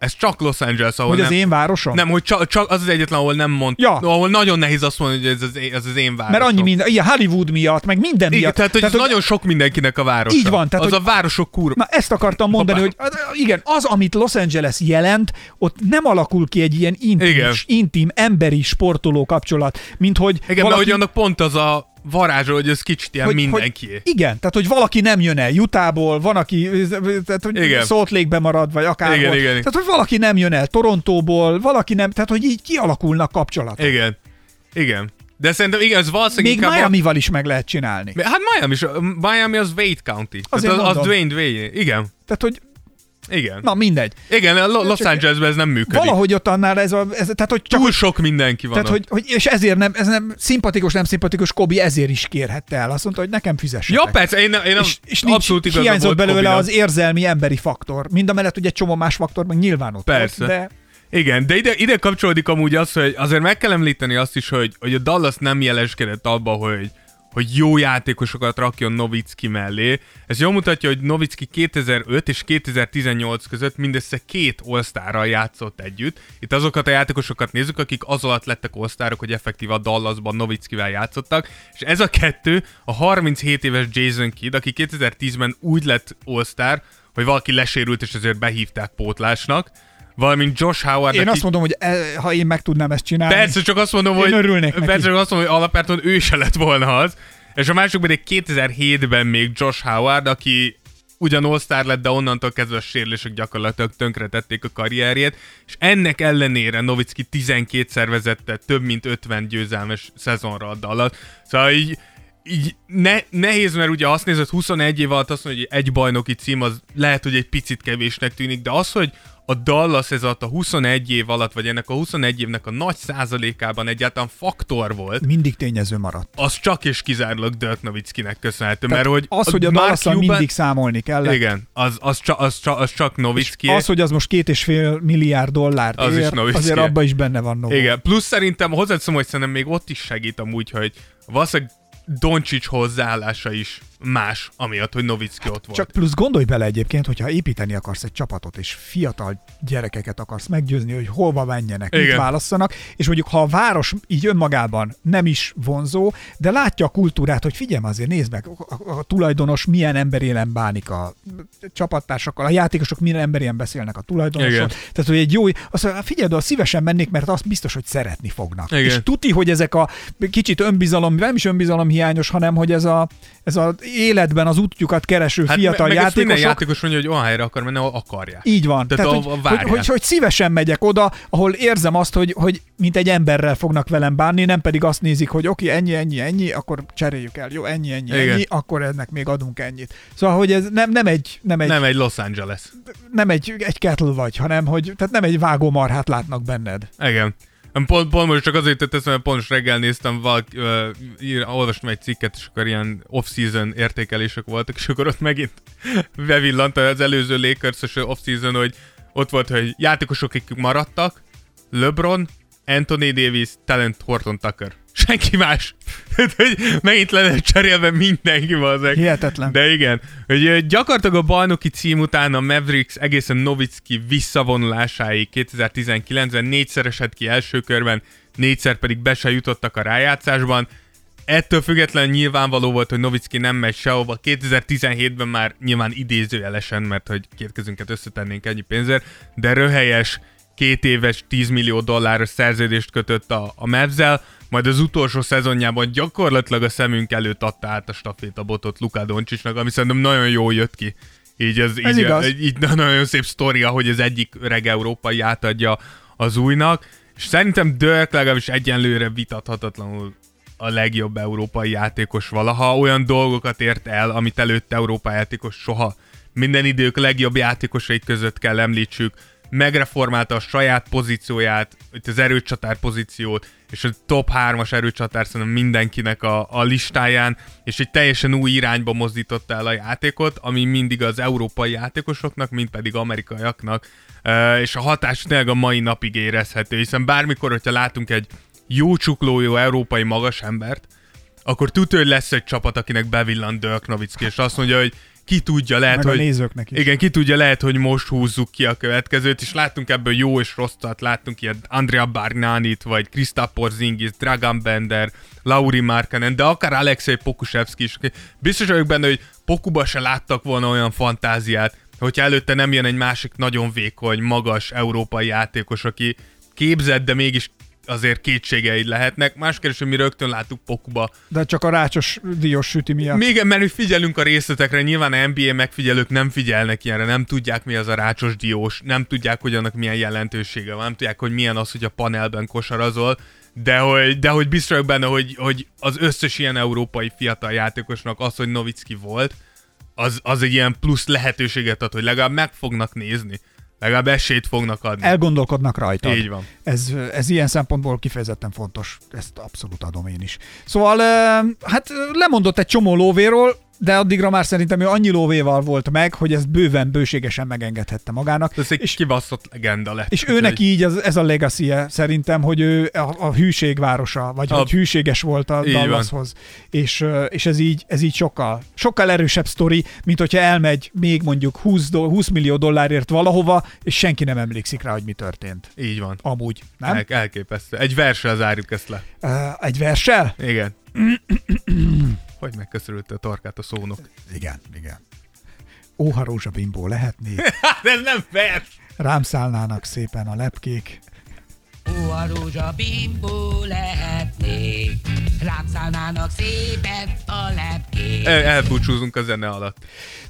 Ez csak Los Angeles, ahol Hogy nem, az én városom? Nem, hogy csak, csak az az egyetlen, ahol nem mond, ja. ahol nagyon nehéz azt mondani, hogy ez az, ez az én városom. Mert annyi minden, ilyen Hollywood miatt, meg minden igen, miatt. Tehát, hogy tehát, nagyon hogy, sok mindenkinek a városa. Így van. Tehát, az hogy, a városok kurva. Na ezt akartam mondani, (laughs) hogy igen, az, amit Los Angeles jelent, ott nem alakul ki egy ilyen intim, intim emberi sportoló kapcsolat, mint hogy Igen, valaki... mert hogy annak pont az a varázsol, hogy ez kicsit ilyen hogy, mindenki. Hogy, igen, tehát hogy valaki nem jön el Jutából, van, aki tehát, hogy igen. Salt Lake-be marad, vagy akár. Igen, igen, Tehát, hogy valaki nem jön el Torontóból, valaki nem, tehát, hogy így kialakulnak kapcsolatok. Igen. Igen. De szerintem igen, ez valószínűleg Még Miami-val is meg lehet csinálni. Hát Miami is, Miami az Wade County. Az, az Dwayne Wade, igen. Tehát, hogy igen. Na, mindegy. Igen, Los Angelesben ez nem működik. Valahogy ott annál ez a... Ez, tehát, hogy csak, Túl sok mindenki van. Tehát, hogy, hogy, és ezért nem, ez nem szimpatikus, nem szimpatikus, Kobi ezért is kérhette el. Azt mondta, hogy nekem fizessetek. Ja, persze, én, én és, és nincs, abszolút hiányzott belőle Kobinak. az érzelmi emberi faktor. Mind a mellett, egy csomó más faktor meg nyilván ott Persze. Volt, de igen, de ide, ide kapcsolódik amúgy az, hogy azért meg kell említeni azt is, hogy, hogy a Dallas nem jeleskedett abba, hogy, hogy jó játékosokat rakjon Novicki mellé. Ez jól mutatja, hogy Novicki 2005 és 2018 között mindössze két all játszott együtt. Itt azokat a játékosokat nézzük, akik az alatt lettek all hogy effektív a Dallasban Novickivel játszottak, és ez a kettő a 37 éves Jason Kidd, aki 2010-ben úgy lett all hogy valaki lesérült, és ezért behívták pótlásnak, valamint Josh Howard. Én azt mondom, hogy e, ha én meg tudnám ezt csinálni. Persze, csak azt mondom, hogy... Örülnék persze, neki. csak azt mondom, hogy alapjártan ő se lett volna az. És a másik pedig 2007-ben még Josh Howard, aki ugyan all lett, de onnantól kezdve a sérülések gyakorlatilag tönkretették a karrierjét, és ennek ellenére Novicki 12 szervezette több mint 50 győzelmes szezonra a Dallas. Szóval így így ne, nehéz, mert ugye azt nézed, 21 év alatt azt mondja, hogy egy bajnoki cím az lehet, hogy egy picit kevésnek tűnik, de az, hogy a Dallas ez alatt a 21 év alatt, vagy ennek a 21 évnek a nagy százalékában egyáltalán faktor volt. Mindig tényező maradt. Az csak és kizárólag Dirk Nowitzkinek köszönhető, Tehát mert hogy az, hogy a dallas Cuban, mindig számolni kell. Igen, az, az, csak, az, csak, az csak Nowitzki. Az, hogy az most két és fél milliárd dollár az ér, is Nowitzki. azért abban is benne van Nowitzki. Igen, plusz szerintem hozzátszom, hogy szerintem még ott is segít amúgy, hogy valószínűleg Doncsics hozzáállása is más, amiatt, hogy Novicki ott volt. Csak plusz gondolj bele egyébként, hogyha építeni akarsz egy csapatot, és fiatal gyerekeket akarsz meggyőzni, hogy hova menjenek, Igen. mit válasszanak, és mondjuk ha a város így önmagában nem is vonzó, de látja a kultúrát, hogy figyelj azért, nézd meg, a, a, tulajdonos milyen emberélen bánik a csapattársakkal, a játékosok milyen emberien beszélnek a tulajdonosok. Tehát, hogy egy jó, azt mondja, figyelj, de szívesen mennék, mert azt biztos, hogy szeretni fognak. Igen. És tuti, hogy ezek a kicsit önbizalom, nem is önbizalom hiányos, hanem hogy ez a, ez a életben az útjukat kereső hát fiatal meg játékosok. Minden játékos mondja, hogy olyan helyre akar menni, ahol akarják. Így van. Tehát, Tehát hogy, hogy, hogy, hogy, szívesen megyek oda, ahol érzem azt, hogy, hogy mint egy emberrel fognak velem bánni, nem pedig azt nézik, hogy oké, okay, ennyi, ennyi, ennyi, akkor cseréljük el. Jó, ennyi, ennyi, Igen. ennyi, akkor ennek még adunk ennyit. Szóval, hogy ez nem, nem egy... Nem egy, nem egy Los Angeles. Nem egy, egy kettle vagy, hanem, hogy tehát nem egy vágómarhát látnak benned. Igen. Pont, pont most csak azért teszem, mert pont reggel néztem, valaki, uh, ír, olvastam egy cikket, és akkor ilyen off-season értékelések voltak, és akkor ott megint (laughs) bevillant az előző lakers off-season, hogy ott volt, hogy játékosok, akik maradtak, LeBron, Anthony Davis, Talent Horton Tucker senki más. (laughs) hogy megint le lehet cserélve mindenki azek. Hihetetlen. De igen, hogy gyakorlatilag a bajnoki cím után a Mavericks egészen Novicki visszavonulásáig 2019-ben négyszer esett ki első körben, négyszer pedig be se jutottak a rájátszásban. Ettől függetlenül nyilvánvaló volt, hogy Novicki nem megy sehova. 2017-ben már nyilván idézőjelesen, mert hogy két kezünket összetennénk ennyi pénzért, de röhelyes két éves 10 millió dolláros szerződést kötött a, a Mavs-zel, majd az utolsó szezonjában gyakorlatilag a szemünk előtt adta át a stafétabotot Luka Doncsicsnak, ami szerintem nagyon jól jött ki. Így ez, ez így, igaz. így nagyon szép sztoria, hogy az egyik reg európai átadja az újnak, és szerintem Dirk legalábbis egyenlőre vitathatatlanul a legjobb európai játékos valaha. Olyan dolgokat ért el, amit előtte európai játékos soha minden idők legjobb játékosai között kell említsük megreformálta a saját pozícióját, az erőcsatár pozíciót, és a top 3-as erőcsatár szerintem mindenkinek a, a listáján, és egy teljesen új irányba mozdította el a játékot, ami mindig az európai játékosoknak, mint pedig amerikaiaknak, és a hatás tényleg a mai napig érezhető, hiszen bármikor, hogyha látunk egy jó csuklójó európai magas embert, akkor tudja, hogy lesz egy csapat, akinek bevillant Dirk Nowitzki, és azt mondja, hogy ki tudja, lehet, Meg hogy... a nézőknek is. Igen, ki tudja, lehet, hogy most húzzuk ki a következőt, és láttunk ebből jó és rosszat, láttunk ilyen Andrea Barnanit, vagy Krista Porzingis, Dragan Bender, Lauri Markkanen, de akár Alexei Pokusevski is. Biztos vagyok benne, hogy Pokuba se láttak volna olyan fantáziát, hogyha előtte nem jön egy másik nagyon vékony, magas európai játékos, aki képzett, de mégis azért kétségeid lehetnek. Más kérdés, hogy mi rögtön láttuk Pokuba. De csak a rácsos diós süti miatt. Még mert mi figyelünk a részletekre, nyilván a NBA megfigyelők nem figyelnek ilyenre, nem tudják mi az a rácsos diós, nem tudják, hogy annak milyen jelentősége van, nem tudják, hogy milyen az, hogy a panelben kosarazol, de hogy, de hogy biztos vagyok benne, hogy, hogy az összes ilyen európai fiatal játékosnak az, hogy Novicki volt, az, az egy ilyen plusz lehetőséget ad, hogy legalább meg fognak nézni. Legalább esélyt fognak adni. Elgondolkodnak rajta. Így van. Ez, ez ilyen szempontból kifejezetten fontos. Ezt abszolút adom én is. Szóval, hát lemondott egy csomó lóvéról, de addigra már szerintem ő annyi lóvéval volt meg, hogy ezt bőven, bőségesen megengedhette magának. Ez egy és, kibaszott legenda lett. És ő neki így ez, ez a legacy -e, szerintem, hogy ő a, a hűség városa, vagy a, hogy hűséges volt a Dallashoz. És, és ez így, ez így sokkal, sokkal erősebb sztori, mint hogyha elmegy még mondjuk 20, do, 20 millió dollárért valahova, és senki nem emlékszik rá, hogy mi történt. Így van. Amúgy, nem? El, elképesztő. Egy verssel zárjuk ezt le. Uh, egy verssel? Igen. (clears throat) Hogy megköszörülte a tarkát a szónok. Igen, igen. Óha rózsabimbó lehetné. (laughs) Hát ez nem vers! Rám szállnának szépen a lepkék. Óha rózsabimbó lehetné. Rám szállnának szépen a lepkék. El, elbúcsúzunk a zene alatt.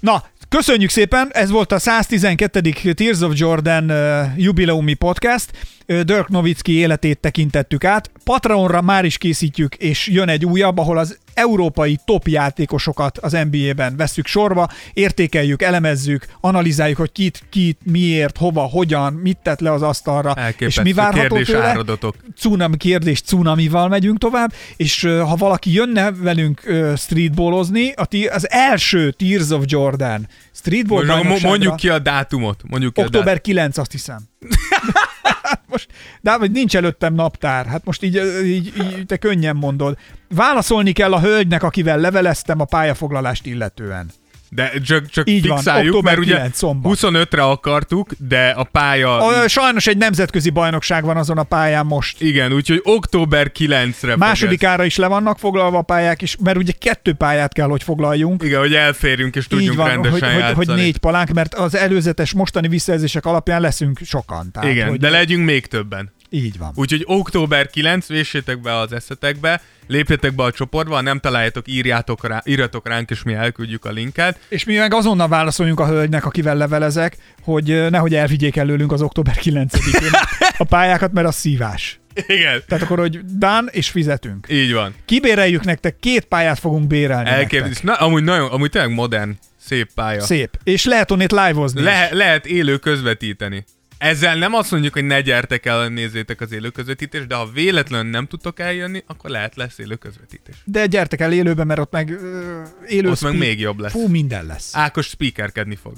Na, Köszönjük szépen, ez volt a 112. Tears of Jordan uh, jubileumi podcast. Dirk Nowitzki életét tekintettük át. Patreonra már is készítjük, és jön egy újabb, ahol az európai top játékosokat az NBA-ben vesszük sorba, értékeljük, elemezzük, analizáljuk, hogy kit, kit, miért, hova, hogyan, mit tett le az asztalra, és mi várható tőle. Áradatok. Cunami kérdés, cunamival megyünk tovább, és ha valaki jönne velünk streetballozni, az első Tears of Jordan streetball mondjuk ki a dátumot. Mondjuk ki Október a dátumot. 9, azt hiszem. (laughs) most, de hogy nincs előttem naptár. Hát most így, így, így te könnyen mondod. Válaszolni kell a hölgynek, akivel leveleztem a pályafoglalást illetően. De csak, csak Így van, fixáljuk, október mert ugye 9, szombat. 25-re akartuk, de a pálya... A, sajnos egy nemzetközi bajnokság van azon a pályán most. Igen, úgyhogy október 9-re fog ez. Másodikára is le vannak foglalva a pályák is, mert ugye kettő pályát kell, hogy foglaljunk. Igen, hogy elférjünk és tudjunk Így van, rendesen hogy, hogy, játszani. hogy négy palánk, mert az előzetes mostani visszajelzések alapján leszünk sokan. Tehát, Igen, hogy de legyünk még többen. Így van. Úgyhogy október 9, véssétek be az eszetekbe, lépjetek be a csoportba, ha nem találjátok, írjátok rá, írjatok ránk, és mi elküldjük a linket. És mi meg azonnal válaszoljunk a hölgynek, akivel levelezek, hogy nehogy elvigyék előlünk az október 9-én a pályákat, mert az szívás. Igen, Tehát akkor, hogy dán és fizetünk. így van. Kibéreljük nektek, két pályát fogunk bérelni Elképzelés. Na, amúgy nagyon, amúgy tényleg modern, szép pálya. Szép. És lehet onnét live-ozni. Le, lehet élő közvetíteni. Ezzel nem azt mondjuk, hogy ne gyertek el, nézzétek az élő közvetítést, de ha véletlenül nem tudtok eljönni, akkor lehet lesz élő közvetítés. De gyertek el élőbe, mert ott meg ö, élő Ott meg speak- még jobb lesz. Fú, minden lesz. Ákos speakerkedni fog.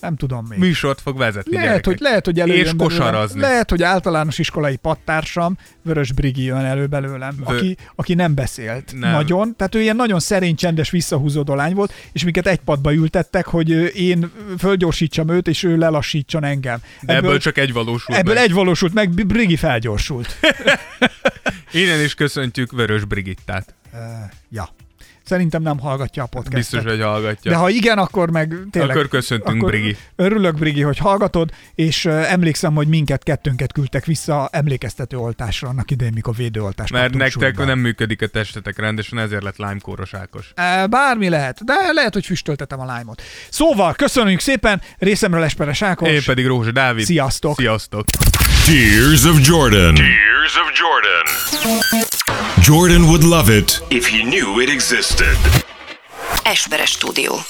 Nem tudom még. Műsort fog vezetni, Lehet, gyerekek. hogy, lehet, hogy előjön És belőlem. kosarazni. Lehet, hogy általános iskolai pattársam, Vörös Brigi jön elő belőlem, Vö- aki, aki nem beszélt Nem. nagyon. Tehát ő ilyen nagyon szerény, csendes, visszahúzódó lány volt, és minket egy padba ültettek, hogy én fölgyorsítsam őt, és ő lelassítson engem. De ebből, csak egy valósul ebből meg. egy valósult meg, Brigi felgyorsult. (laughs) Innen is köszöntjük Vörös Brigittát. uh, ja. Szerintem nem hallgatja a podcastet. Biztos, hogy hallgatja. De ha igen, akkor meg tényleg... Akkor köszöntünk, akkor Brigi. Örülök, Brigi, hogy hallgatod, és emlékszem, hogy minket kettőnket küldtek vissza emlékeztető oltásra annak idején, mikor védőoltást Mert nektek súlyban. nem működik a testetek rendesen, ezért lett lime Ákos. Bármi lehet, de lehet, hogy füstöltetem a lájmot. Szóval, köszönjük szépen, részemről Esperes Ákos. Én pedig Rózsa Dávid. Sziasztok. Sziasztok. Tears of Jordan. Tears of Jordan. Jordan would love it if he knew it existed. Esperes stúdió.